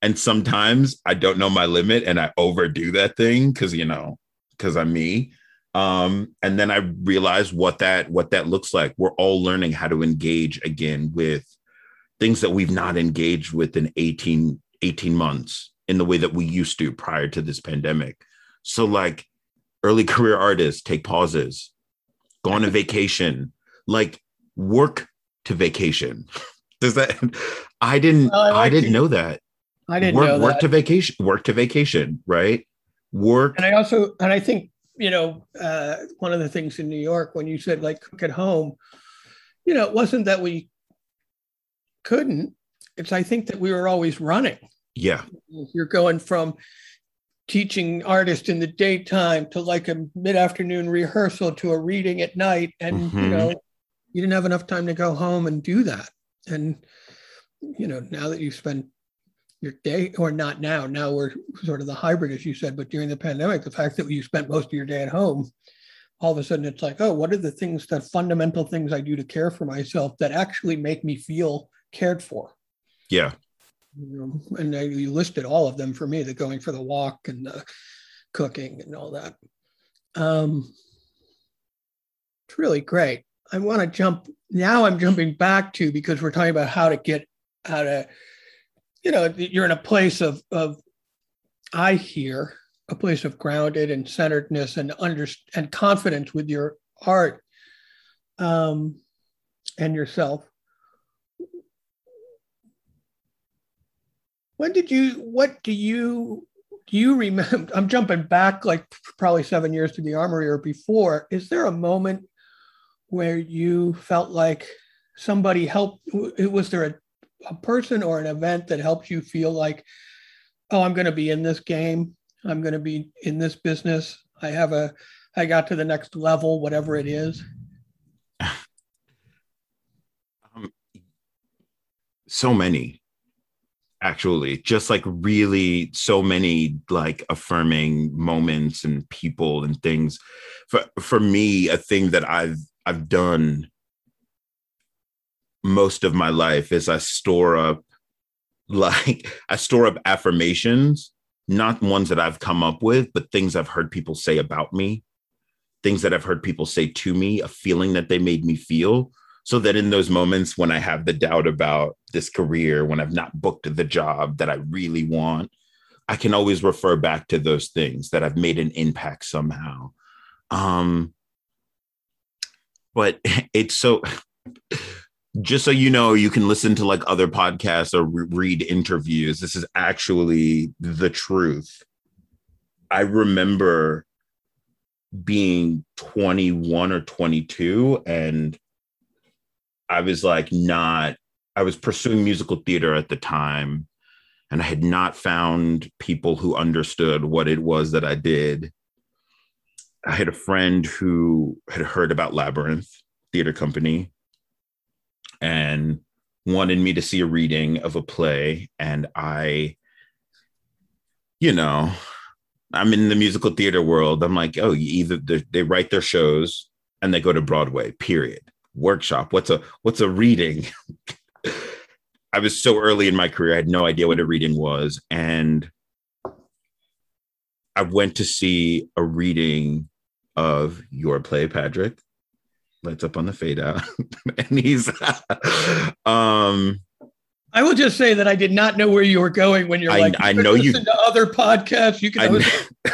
And sometimes I don't know my limit and I overdo that thing because you know, because I'm me. Um, and then i realized what that what that looks like. We're all learning how to engage again with things that we've not engaged with in 18 18 months in the way that we used to prior to this pandemic. So like early [LAUGHS] career artists take pauses. Go on a vacation. Like work to vacation. [LAUGHS] Does that i didn't well, I, like i, didn't know that. I didn't work, know work to vacation work to vacation right work. And I also, and I think, you know, uh, one of the things in New York when you said like cook at home, you know, it wasn't that we couldn't. It's I think that we were always running. Yeah. You're going from teaching artists in the daytime to like a mid-afternoon rehearsal to a reading at night and mm-hmm. you know you didn't have enough time to go home and do that and you know now that you spend your day or not now now we're sort of the hybrid as you said but during the pandemic the fact that you spent most of your day at home all of a sudden it's like oh what are the things the fundamental things i do to care for myself that actually make me feel cared for? Yeah. You know, and I, you listed all of them for me the going for the walk and the cooking and all that. Um it's really great. I want to jump now i'm jumping back to because we're talking about how to get how to you know you're in a place of of i hear a place of grounded and centeredness and under and confidence with your art um, and yourself. When did you? What do you? Do you remember? [LAUGHS] I'm jumping back like probably seven years to the armory or before. Is there a moment where you felt like somebody helped? Was there a, a person or an event that helps you feel like, oh, I'm going to be in this game I'm going to be in this business. I have a, I got to the next level, whatever it is. [LAUGHS] Um, so many, actually, just like really so many like affirming moments and people and things. For for me, a thing that I've I've done most of my life is I store up [LAUGHS] like I store up affirmations not ones that I've come up with, but things I've heard people say about me, things that I've heard people say to me, a feeling that they made me feel. So that in those moments when I have the doubt about this career, when I've not booked the job that I really want, I can always refer back to those things that I've made an impact somehow. Um, but [LAUGHS] it's so just so you know, you can listen to like other podcasts or re- read interviews. This is actually the truth. I remember being 21 or 22 and I was like not I was pursuing musical theater at the time and I had not found people who understood what it was that I did. I had a friend who had heard about Labyrinth Theater Company and wanted me to see a reading of a play. And I, you know, I'm in the musical theater world. I'm like, oh, either they write their shows and they go to Broadway, period. Workshop. What's a what's a reading? [LAUGHS] I was so early in my career, I had no idea what a reading was. And I went to see a reading of your play, Patrick, lights up on the fade out [LAUGHS] and he's [LAUGHS] um I will just say that I did not know where you were going when you're I, like, I know you to other podcasts. You can,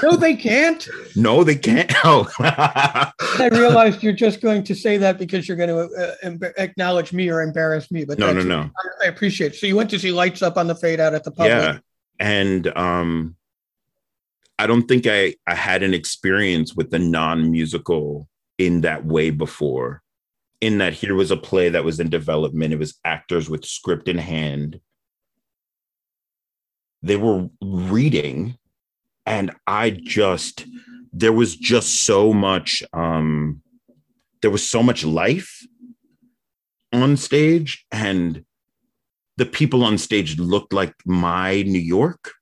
no, they can't. [LAUGHS] No, they can't. Oh. I realized you're just going to say that because you're going to uh, acknowledge me or embarrass me. But no, no, no. I appreciate. It. So you went to see lights up on the fade out at the public. Yeah, and um, I don't think I I had an experience with the non musical in that way before in that here was a play that was in development. It was actors with script in hand. They were reading and i just there was just so much um there was so much life on stage and the people on stage looked like my new york.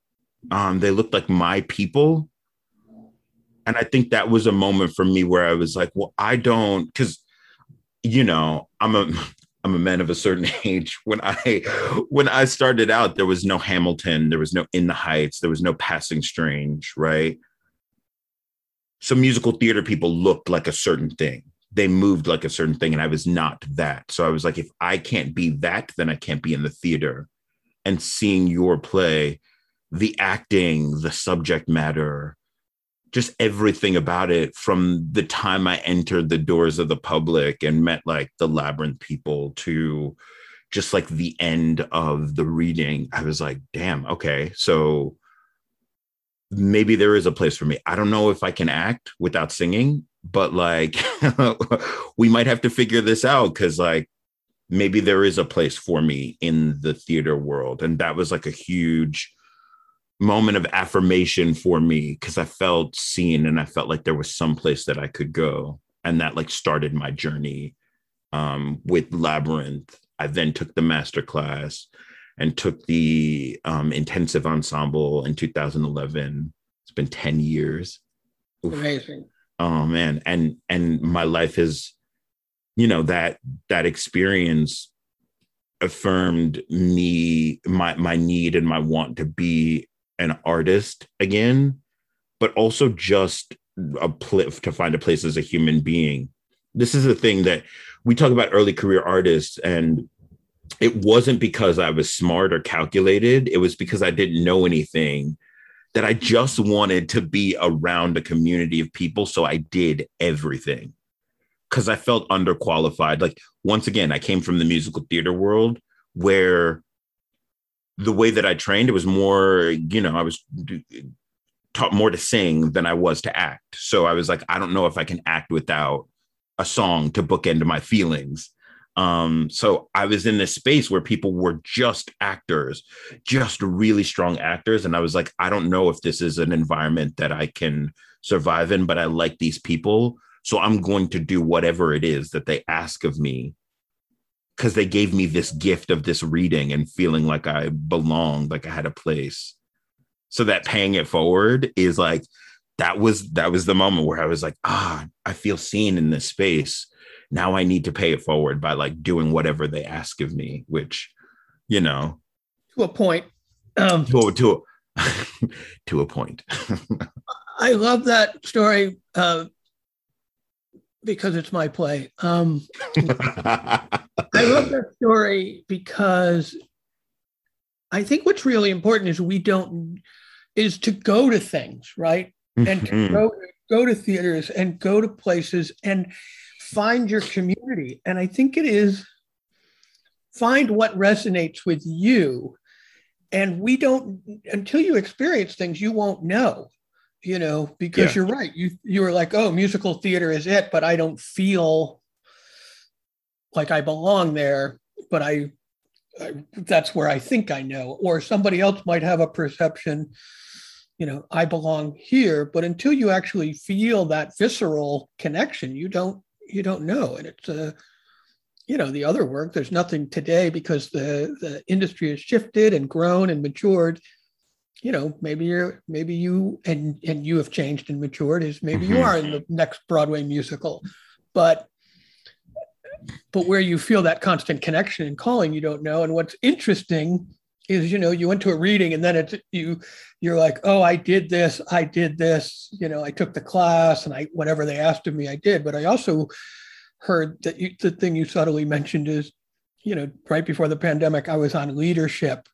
Um they looked like my people and I think that was a moment for me where I was like, well, I don't because you know, I'm a [LAUGHS] I'm a man of a certain [LAUGHS] age. When I when I started out, there was no Hamilton, there was no In the Heights, there was no Passing Strange, right? So musical theater people looked like a certain thing. They moved like a certain thing, and I was not that. So I was like, if I can't be that, then I can't be in the theater. And seeing your play, the acting, the subject matter, just everything about it from the time I entered the doors of the public and met like the labyrinth people to just like the end of the reading, I was like, damn, okay. So maybe there is a place for me. I don't know if I can act without singing, but like [LAUGHS] we might have to figure this out because like maybe there is a place for me in the theater world. And that was like a huge moment of affirmation for me because I felt seen and I felt like there was some place that I could go. And that like started my journey um, with Labyrinth. I then took the master class and took the um, intensive ensemble in 2011. It's been 10 years. Oof. Amazing. Oh man. And and my life is, you know, that that experience affirmed me my my need and my want to be an artist again, but also just a pl- to find a place as a human being. This is the thing that we talk about early career artists and it wasn't because I was smart or calculated. It was because I didn't know anything that I just wanted to be around a community of people. So I did everything because I felt underqualified. Like, once again, I came from the musical theater world where the way that I trained, it was more, you know, I was taught more to sing than I was to act. So I was like, I don't know if I can act without a song to bookend my feelings. Um, so I was in this space where people were just actors, just really strong actors. And I was like, I don't know if this is an environment that I can survive in, but I like these people. So I'm going to do whatever it is that they ask of me because they gave me this gift of this reading and feeling like I belonged, like I had a place. So that paying it forward is like, that was that was the moment where I was like, ah, I feel seen in this space now I need to pay it forward by like doing whatever they ask of me, which, you know, to a point. Um, to a, to a, [LAUGHS] to a point. [LAUGHS] I love that story uh, because it's my play. Um, [LAUGHS] I love that story because I think what's really important is we don't is to go to things, right? Mm-hmm. And to mm-hmm. go, go to theaters and go to places and find your community. And I think it is find what resonates with you. And we don't, until you experience things, you won't know, you know, because yeah. you're right. You, you were like, oh, musical theater is it, but I don't feel like I belong there. But I, I that's where I think I know. Or somebody else might have a perception you know i belong here but until you actually feel that visceral connection you don't you don't know. And it's a, uh, you know, the other work, there's nothing today because the, the industry has shifted and grown and matured. You know, maybe you're, maybe you and and you have changed and matured is maybe mm-hmm. you are in the next Broadway musical, but but where you feel that constant connection and calling, you don't know. And what's interesting is you know you went to a reading and then it's you you're like oh i did this i did this you know i took the class and i whatever they asked of me i did but i also heard that you, the thing you subtly mentioned is you know right before the pandemic i was on leadership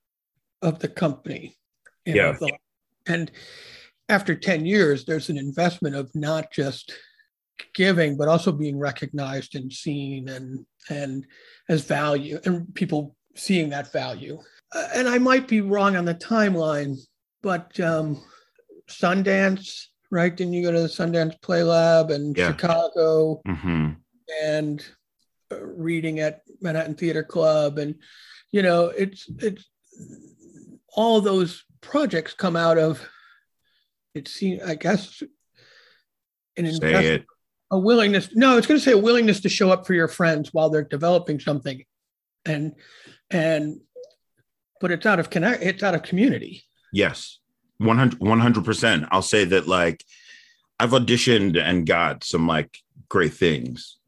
of the company yeah the, and after 10 years there's an investment of not just giving but also being recognized and seen and and as value and people seeing that value and I might be wrong on the timeline, but um, Sundance, right? Didn't you go to the Sundance Play Lab and yeah. Chicago mm-hmm. and uh, reading at Manhattan Theater Club? And, you know, it's, it's all those projects come out of, it seems, I guess, an investment, a willingness. No, it's going to say a willingness to show up for your friends while they're developing something. And, and but it's out of connect it's out of community yes 100 percent i'll say that like i've auditioned and got some like great things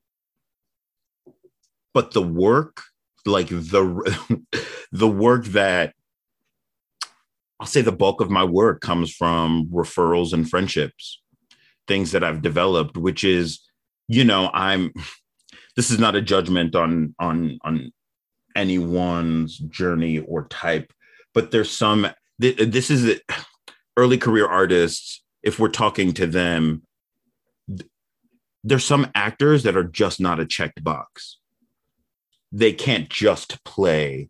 but the work like the [LAUGHS] the work that i'll say the bulk of my work comes from referrals and friendships things that i've developed which is you know i'm [LAUGHS] this is not a judgment on on on anyone's journey or type, but there's some. This is [SIGHS] early career artists. If we're talking to them, there's some actors that are just not a checked box. They can't just play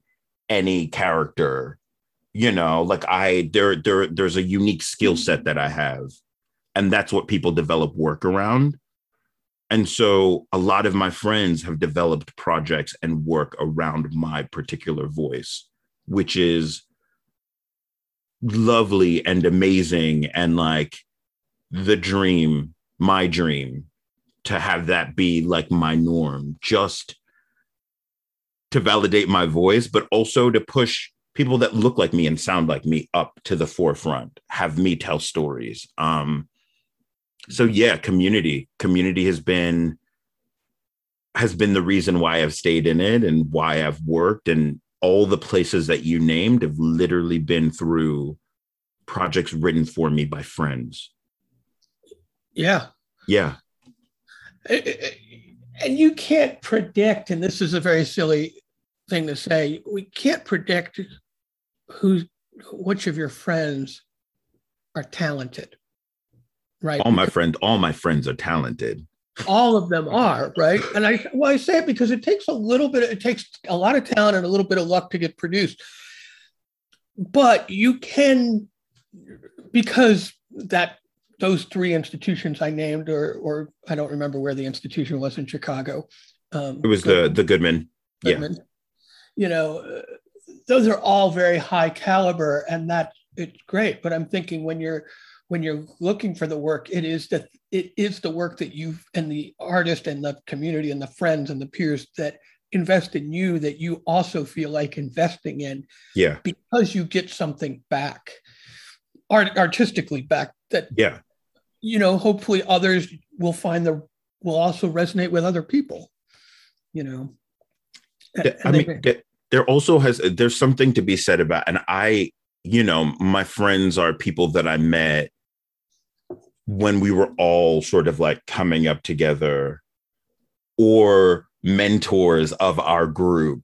any character you know like i there there there's a unique skill mm-hmm. set that i have and that's what people develop work around. And so a lot of my friends have developed projects and work around my particular voice which is lovely and amazing and like the dream my dream to have that be like my norm just to validate my voice but also to push people that look like me and sound like me up to the forefront have me tell stories. Um so yeah community community has been has been the reason why i've stayed in it and why i've worked and all the places that you named have literally been through projects written for me by friends. Yeah. Yeah. And you can't predict and this is a very silly thing to say we can't predict who which of your friends are talented right? All my friends all my friends are talented. All of them are right? And i well i say it because it takes a little bit it takes a lot of talent and a little bit of luck to get produced. But you can because that those three institutions i named or or i don't remember where the institution was in chicago um, it was the the goodman, goodman. yeah you know those are all very high caliber and that it's great but i'm thinking when you're when you're looking for the work, it is that it is the work that you and the artist and the community and the friends and the peers that invest in you that you also feel like investing in. Yeah. Because you get something back, art artistically back that yeah. You know, hopefully others will find the will also resonate with other people. You know. I mean, there also has there's something to be said about, and I, you know, my friends are people that I met when we were all sort of like coming up together or mentors of our group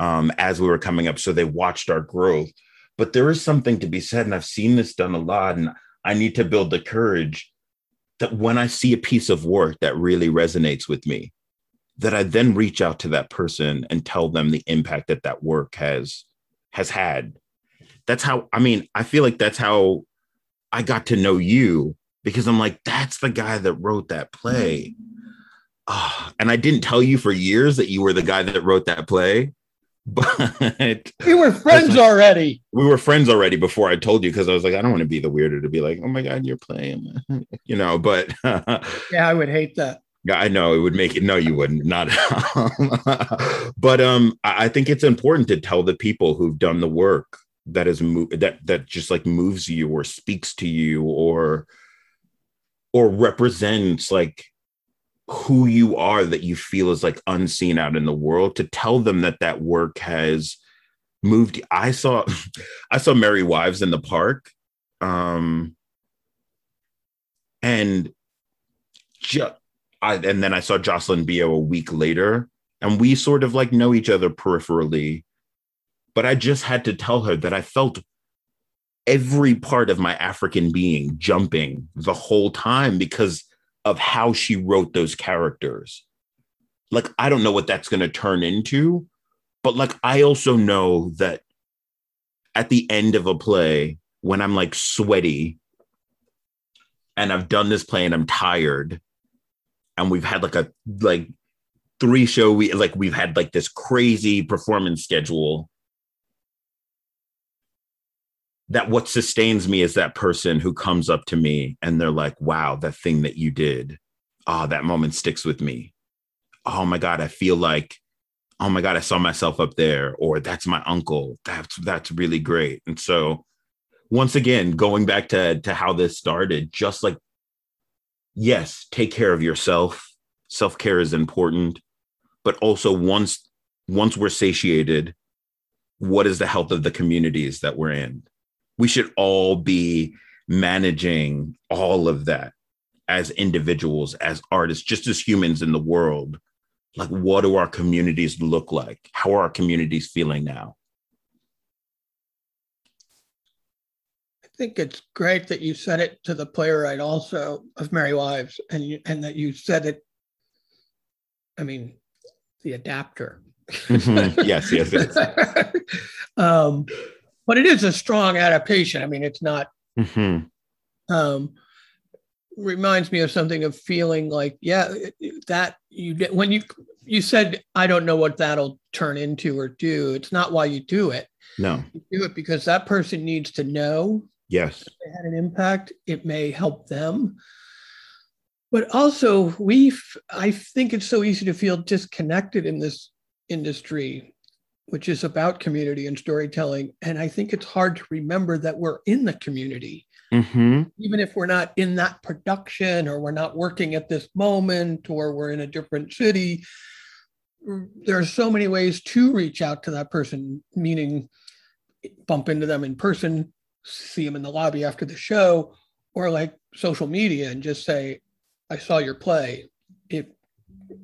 um, as we were coming up. So they watched our growth. But there is something to be said, and I've seen this done a lot, and I need to build the courage that when I see a piece of work that really resonates with me, that I then reach out to that person and tell them the impact that that work has has had. That's how I mean, I feel like that's how I got to know you because I'm like, that's the guy that wrote that play. Oh, and I didn't tell you for years that you were the guy that wrote that play. [LAUGHS] But we were friends like, already. We were friends already before I told you because I was like, I don't want to be the weirdo to be like, oh my God, you're playing, [LAUGHS] you know. But [LAUGHS] yeah, I would hate that. I know it would make it. No, you wouldn't. Not. [LAUGHS] but um, I think it's important to tell the people who've done the work that is mo- that that just like moves you or speaks to you or or represents like who you are that you feel is like unseen out in the world to tell them that that work has moved i saw [LAUGHS] i saw merry wives in the park um and just I, and then i saw Jocelyn Bioh a week later and we sort of like know each other peripherally but i just had to tell her that i felt every part of my African being jumping the whole time because of how she wrote those characters. Like, I don't know what that's going to turn into, but like, I also know that at the end of a play, when I'm like sweaty and I've done this play and I'm tired, and we've had like a like three show we like we've had like this crazy performance schedule that what sustains me is that person who comes up to me and they're like, wow, that thing that you did, oh, that moment sticks with me. Oh my God, I feel like, oh my God, I saw myself up there, or that's my uncle. That's that's really great. And so once again, going back to, to how this started, just like, yes, take care of yourself. Self-care is important, but also once once we're satiated, what is the health of the communities that we're in? we should all be managing all of that as individuals, as artists, just as humans in the world. Like, what do our communities look like? How are our communities feeling now? Think it's great that you said it to the playwright also of Merry Wives, and you, and that you said it. I mean, the adapter. mm-hmm. Yes, yes, yes. [LAUGHS] um, but it is a strong adaptation. I mean, it's not. Mhm. Um, reminds me of something of feeling like, yeah, that you did when you you said, I don't know what that'll turn into or do. It's not why you do it. No. You do it because that person needs to know Yes. they had an impact. It may help them. But also, we I think it's so easy to feel disconnected in this industry, which is about community and storytelling. And I think it's hard to remember that we're in the community, hmm even if we're not in that production or we're not working at this moment or we're in a different city. There are so many ways to reach out to that person, meaning bump into them in person, see them in the lobby after the show, or like social media and just say, I saw your play. It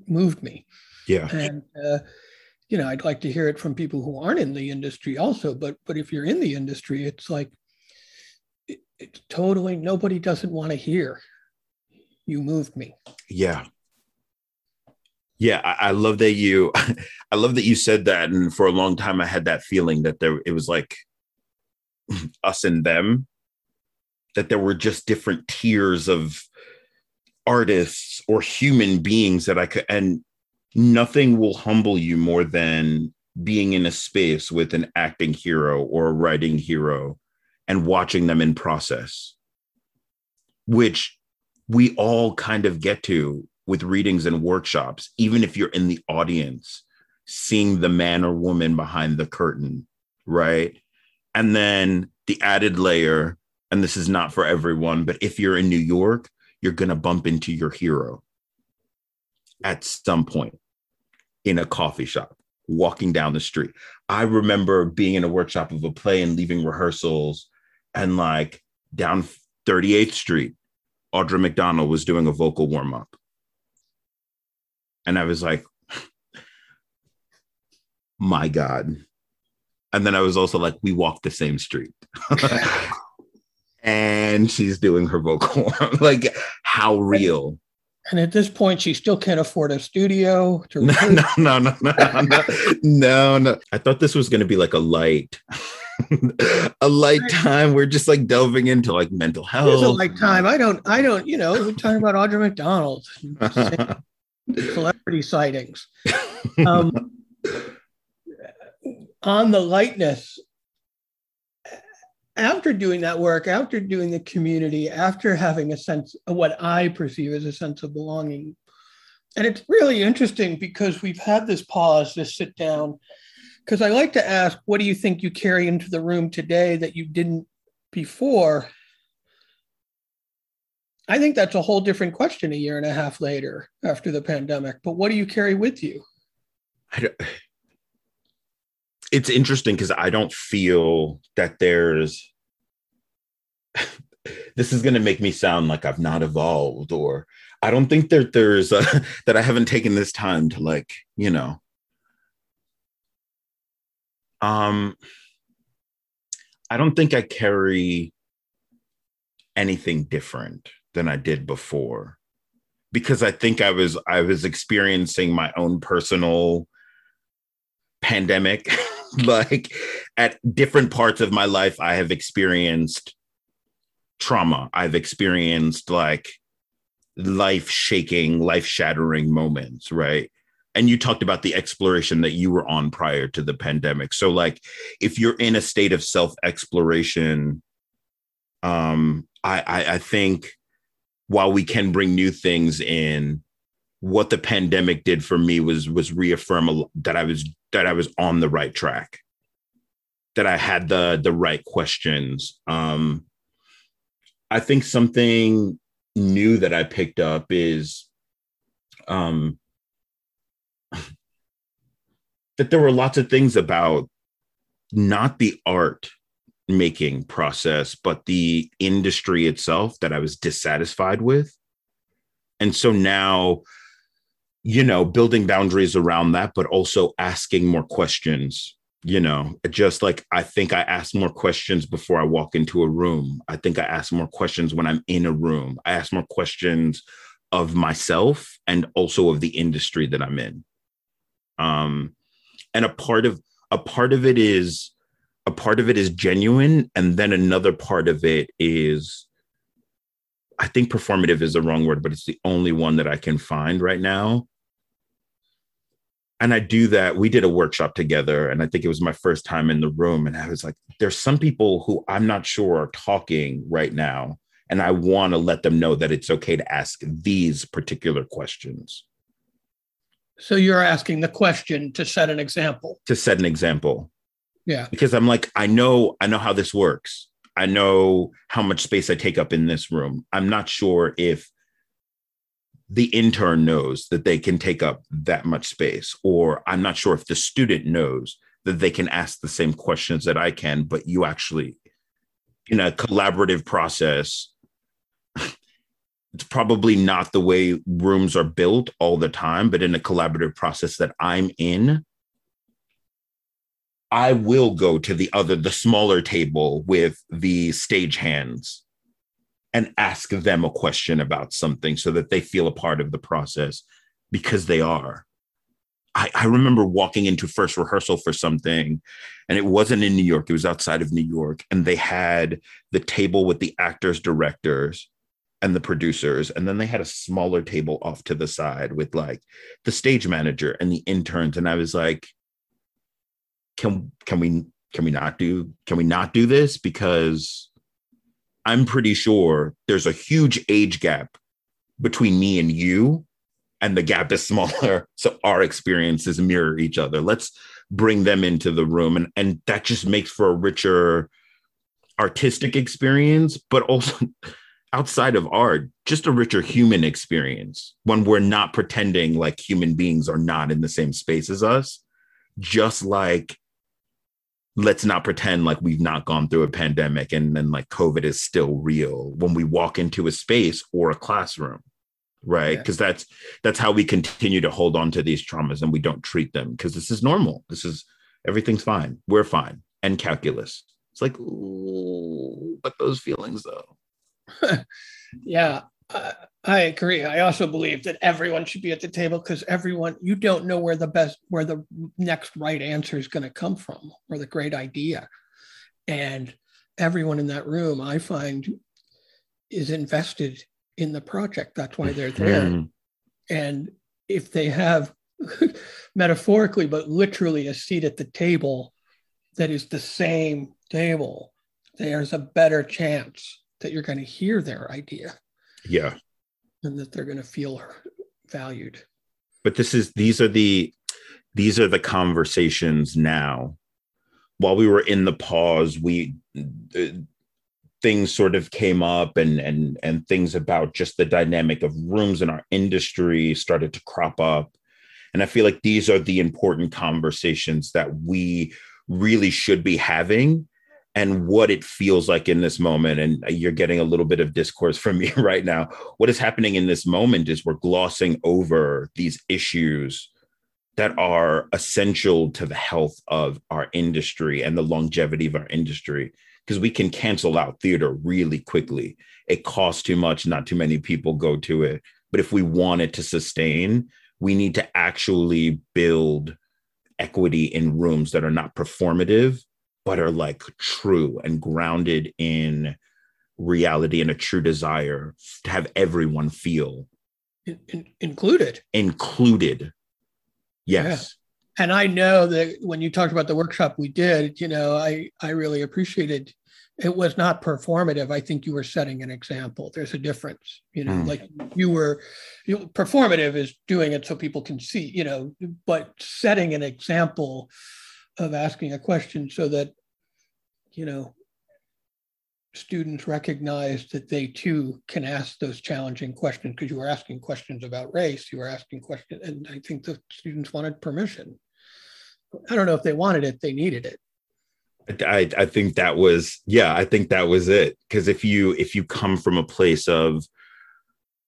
moved me. Yeah. And, uh, you know, I'd like to hear it from people who aren't in the industry also. But, but if you're in the industry, it's like, it, it's totally, nobody doesn't want to hear. You moved me. Yeah. Yeah, I, I love that you [LAUGHS] I love that you said that. And for a long time I had that feeling that there it was like us and them, that there were just different tiers of artists or human beings that I could and nothing will humble you more than being in a space with an acting hero or a writing hero and watching them in process, which we all kind of get to with readings and workshops, even if you're in the audience, seeing the man or woman behind the curtain, right? And then the added layer, and this is not for everyone, but if you're in New York, you're going to bump into your hero at some point in a coffee shop, walking down the street. I remember being in a workshop of a play and leaving rehearsals and like down 38th Street, Audra McDonald was doing a vocal warm up. And I was like, [LAUGHS] my God. And then I was also like, we walk the same street. [LAUGHS] [LAUGHS] and she's doing her vocal [LAUGHS] like, how real? And at this point, she still can't afford a studio to No, no, no, no, no, no, no, no. I thought this was going to be like a light, a light time. We're just like delving into like mental It is a health. like time. I don't, I don't, you know, we're talking about Audra McDonald, celebrity sightings. Um, on the lightness, after doing that work, after doing the community, after having a sense of what I perceive as a sense of belonging, and it's really interesting because we've had this pause, this sit down, because I like to ask, what do you think you carry into the room today that you didn't before? I think that's a whole different question a year and a half later after the pandemic. But what do you carry with you? I don't- it's interesting because I don't feel that there's. [LAUGHS] this is going to make me sound like I've not evolved, or I don't think that there's a, [LAUGHS] that I haven't taken this time to like you know. Um, I don't think I carry anything different than I did before because I think I was I was experiencing my own personal pandemic [LAUGHS] [LAUGHS] like at different parts of my life I have experienced trauma. I've experienced like life shaking life shattering moments right? And you talked about the exploration that you were on prior to the pandemic. So like if you're in a state of self exploration um I, I i think while we can bring new things in what the pandemic did for me was was reaffirm that i was that i was on the right track that i had the the right questions um i think something new that i picked up is um [LAUGHS] that there were lots of things about not the art making process, but the industry itself that I was dissatisfied with. And so now, you know, building boundaries around that, but also asking more questions. You know, just like I think I ask more questions before I walk into a room. I think I ask more questions when I'm in a room. I ask more questions of myself and also of the industry that I'm in. Um, and a part of a part of it is a part of it is genuine and then another part of it is i think performative is the wrong word but it's the only one that i can find right now and i do that we did a workshop together and i think it was my first time in the room and i was like there's some people who i'm not sure are talking right now and i want to let them know that it's okay to ask these particular questions so you're asking the question to set an example to set an example yeah. Because I'm like, I know, I know how this works. I know how much space I take up in this room. I'm not sure if the intern knows that they can take up that much space, or I'm not sure if the student knows that they can ask the same questions that I can, but you actually, in a collaborative process, it's probably not the way rooms are built all the time, but in a collaborative process that I'm in, I will go to the other, the smaller table with the stage hands and ask them a question about something so that they feel a part of the process because they are. I, I, remember walking into first rehearsal for something, and it wasn't in New York, it was outside of New York. And they had the table with the actors, directors, and the producers. And then they had a smaller table off to the side with like the stage manager and the interns. And I was like, can can we can we not do can we not do this because i'm pretty sure there's a huge age gap between me and you and the gap is [LAUGHS] smaller. So our experiences mirror each other. Let's bring them into the room and and that just makes for a richer artistic experience but also [LAUGHS] outside of art just a richer human experience when we're not pretending like human beings are not in the same space as us. Just like let's not pretend like we've not gone through a pandemic and then like COVID is still real when we walk into a space or a classroom. Right. Because yeah. that's that's how we continue to hold on to these traumas and we don't treat them because this is normal. This is everything's fine. We're fine. And calculus. It's like, ooh, but those feelings though. [LAUGHS] yeah. I agree. I also believe that everyone should be at the table because everyone you don't know where the best where the next right answer is going to come from or the great idea. And everyone in that room I find is invested in the project. That's why they're there. Mm. And if they have [LAUGHS] metaphorically but literally a seat at the table that is the same table, there's a better chance that you're going to hear their idea. Yeah and that they're going to feel valued. But this is these are the these are the conversations now. While we were in the pause, we uh, things sort of came up and and and things about just the dynamic of rooms in our industry started to crop up. And I feel like these are the important conversations that we really should be having and what it feels like in this moment. And you're getting a little bit of discourse from me [LAUGHS] right now. What is happening in this moment is we're glossing over these issues that are essential to the health of our industry and the longevity of our industry because we can cancel out theater really quickly. It costs too much, not too many people go to it. But if we want it to sustain, we need to actually build equity in rooms that are not performative but are like true and grounded in reality and a true desire to have everyone feel in, in, included. Included. Yes. Yeah. And I know that when you talked about the workshop we did, you know, I I really appreciated it was not performative. I think you were setting an example. There's a difference, you know, mm. like you were you know, performative is doing it so people can see, you know, but setting an example of asking a question so that you know students recognize that they too can ask those challenging questions because you were asking questions about race you were asking questions and i think the students wanted permission. I don't know if they wanted it they needed it. I, I think that was yeah i think that was it. Because if you if you come from a place of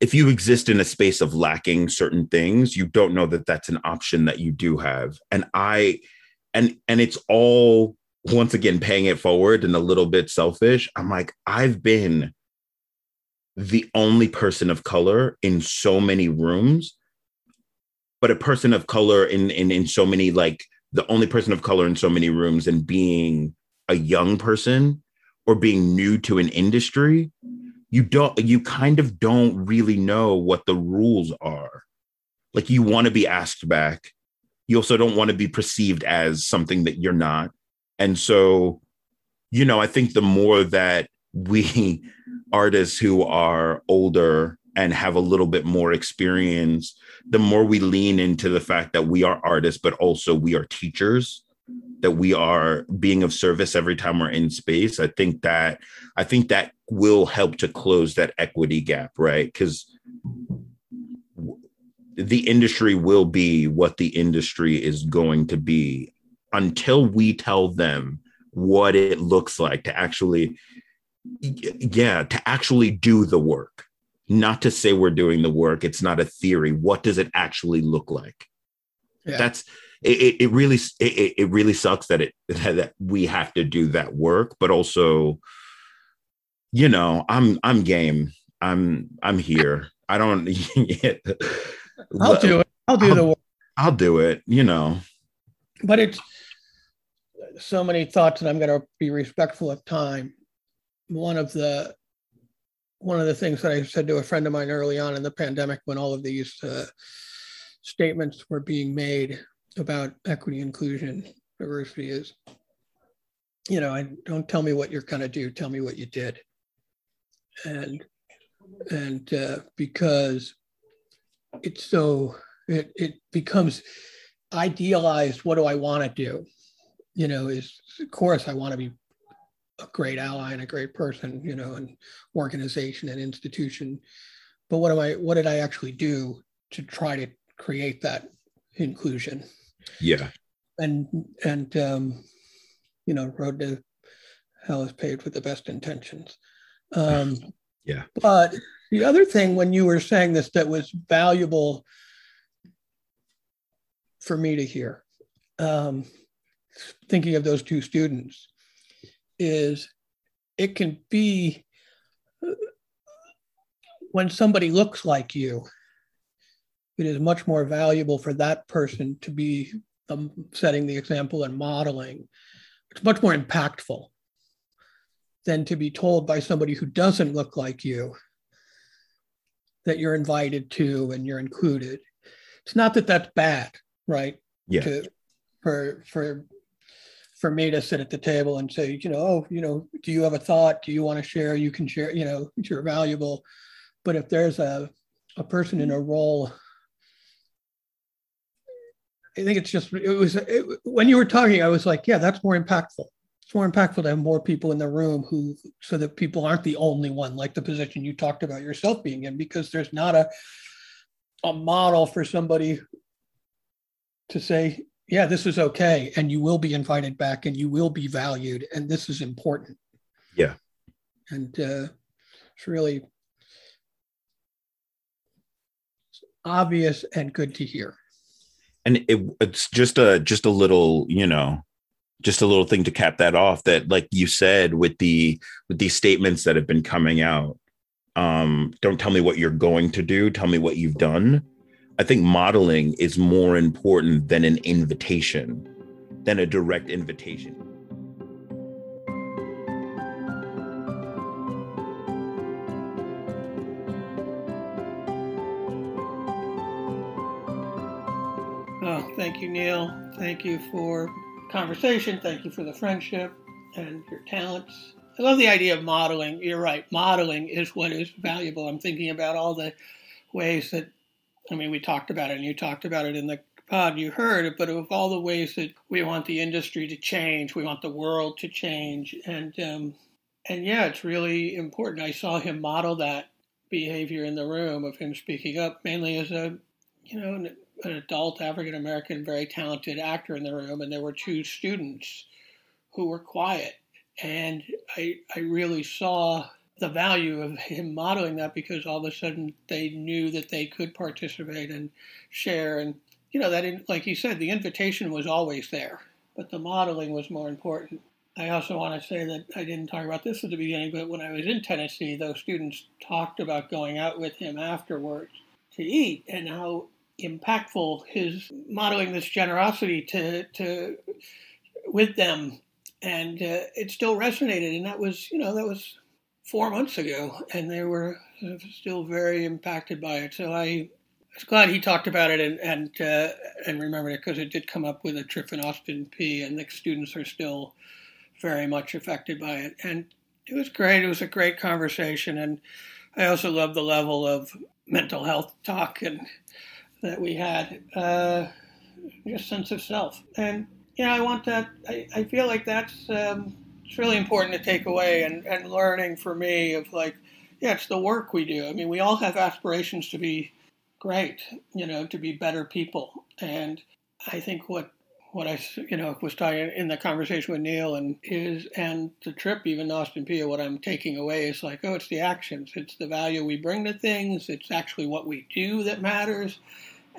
if you exist in a space of lacking certain things you don't know that that's an option that you do have. And i and and it's all once again paying it forward and a little bit selfish i'm like i've been the only person of color in so many rooms but a person of color in in in so many like the only person of color in so many rooms and being a young person or being new to an industry, you don't you kind of don't really know what the rules are. Like you want to be asked back. You also don't want to be perceived as something that you're not. And so, you know, I think the more that we [LAUGHS] artists who are older and have a little bit more experience, the more we lean into the fact that we are artists, but also we are teachers, that we are being of service every time we're in space. I think that I think that will help to close that equity gap, right? Because the industry will be what the industry is going to be until we tell them what it looks like to actually yeah to actually do the work. Not to say we're doing the work. It's not a theory. What does it actually look like? Yeah. that's it, it really it, it really sucks that it that we have to do that work but also you know i'm i'm game. I'm i'm here. I don't [LAUGHS] i'll do it. I'll do I'll, the work. I'll do it you know. But it's so many thoughts and i'm going to be respectful of time. One of the one of the things that i said to a friend of mine early on in the pandemic when all of these uh, statements were being made about equity inclusion diversity is you know I, don't tell me what you're going to do tell me what you did. And and uh, because it's so it, it becomes idealized what do i want to do you know is of course i want to be a great ally and a great person you know an organization and institution but what am i what did i actually do to try to create that inclusion yeah. And and um, you know, road to hell is paved with the best intentions. Um, [LAUGHS] yeah. But the other thing, when you were saying this, that was valuable for me to hear, um, thinking of those two students, is it can be when somebody looks like you it is much more valuable for that person to be um, setting the example and modeling. It's much more impactful than to be told by somebody who doesn't look like you that you're invited to and you're included. It's not that that's bad, right? Yeah. To, for for for me to sit at the table and say, you know, oh, you know, do you have a thought? Do you want to share? You can share. You know, you're valuable. But if there's a a person in a role I think it's just it was it, when you were talking, I was like, yeah, that's more impactful. More impactful to have more people in the room who so that people aren't the only one, like the position you talked about yourself being in, because there's not a a model for somebody to say, yeah, this is okay, and you will be invited back, and you will be valued, and this is important. Yeah, and uh, it's really obvious and good to hear and it, it's just a just a little you know just a little thing to cap that off that like you said with the with these statements that have been coming out um don't tell me what you're going to do. Tell me what you've done. I think modeling is more important than an invitation than a direct invitation. Thank you, Neil. Thank you for conversation. Thank you for the friendship and your talents. I love the idea of modeling. You're right. Modeling is what is valuable. I'm thinking about all the ways that, I mean, we talked about it and you talked about it in the pod, you heard it, but of all the ways that we want the industry to change, we want the world to change. And, um, and yeah, it's really important. I saw him model that behavior in the room of him speaking up, mainly as a, you know, an adult African American, very talented actor in the room, and there were two students who were quiet. And I, I really saw the value of him modeling that because all of a sudden they knew that they could participate and share. And, you know, that, like you said, the invitation was always there, but the modeling was more important. I also want to say that I didn't talk about this at the beginning, but when I was in Tennessee, those students talked about going out with him afterwards to eat and how impactful his modeling this generosity to to with them and uh, it still resonated. And that was, you know, that was four months ago, and they were still very impacted by it. So I was glad he talked about it and and uh, and remembered it because it did come up with a trip in Austin Peay and the students are still very much affected by it. And it was great. It was a great conversation, and I also love the level of mental health talk and that we had. Uh, just sense of self, and yeah, I want that. I, I feel like that's um, it's really important to take away and, and learning for me of like, yeah, it's the work we do. I mean, we all have aspirations to be great, you know, to be better people, and I think what what I you know was talking in the conversation with Neil and is and the trip even Austin Peay what I'm taking away is like oh it's the actions it's the value we bring to things it's actually what we do that matters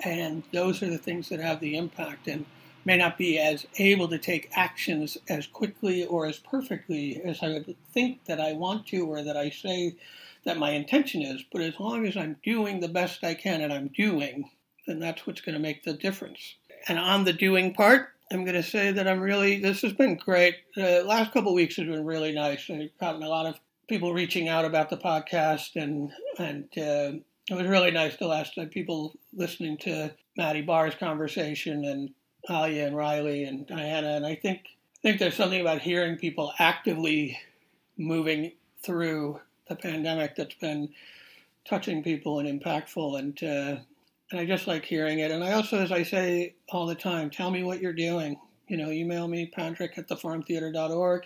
and those are the things that have the impact and may not be as able to take actions as quickly or as perfectly as I would think that I want to or that I say that my intention is. But as long as I'm doing the best I can and I'm doing, then that's what's going to make the difference. And on the doing part, I'm going to say that I'm really, this has been great. The last couple of weeks has been really nice. I've gotten a lot of people reaching out about the podcast and, and, uh, it was really nice the last time people listening to Maddie Barr's conversation and Alia and Riley and Diana. And I think I think there's something about hearing people actively moving through the pandemic that's been touching people and impactful. And uh, and I just like hearing it. And I also, as I say all the time, tell me what you're doing. You know, email me, Patrick at thefarmtheater.org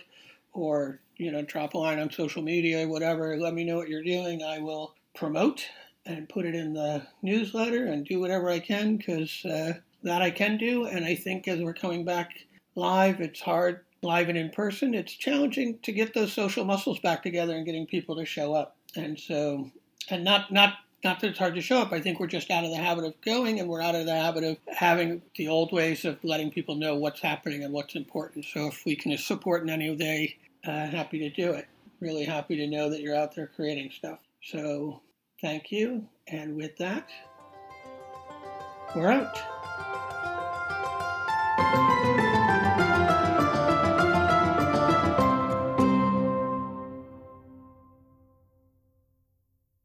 or, you know, drop a line on social media, whatever. Let me know what you're doing. I will promote and put it in the newsletter and do whatever I can because uh, that I can do. And I think as we're coming back live, it's hard live and in person. It's challenging to get those social muscles back together and getting people to show up. And so, and not not not that it's hard to show up. I think we're just out of the habit of going, and we're out of the habit of having the old ways of letting people know what's happening and what's important. So if we can support in any way, uh, happy to do it. Really happy to know that you're out there creating stuff. So Thank you. And with that, we're out.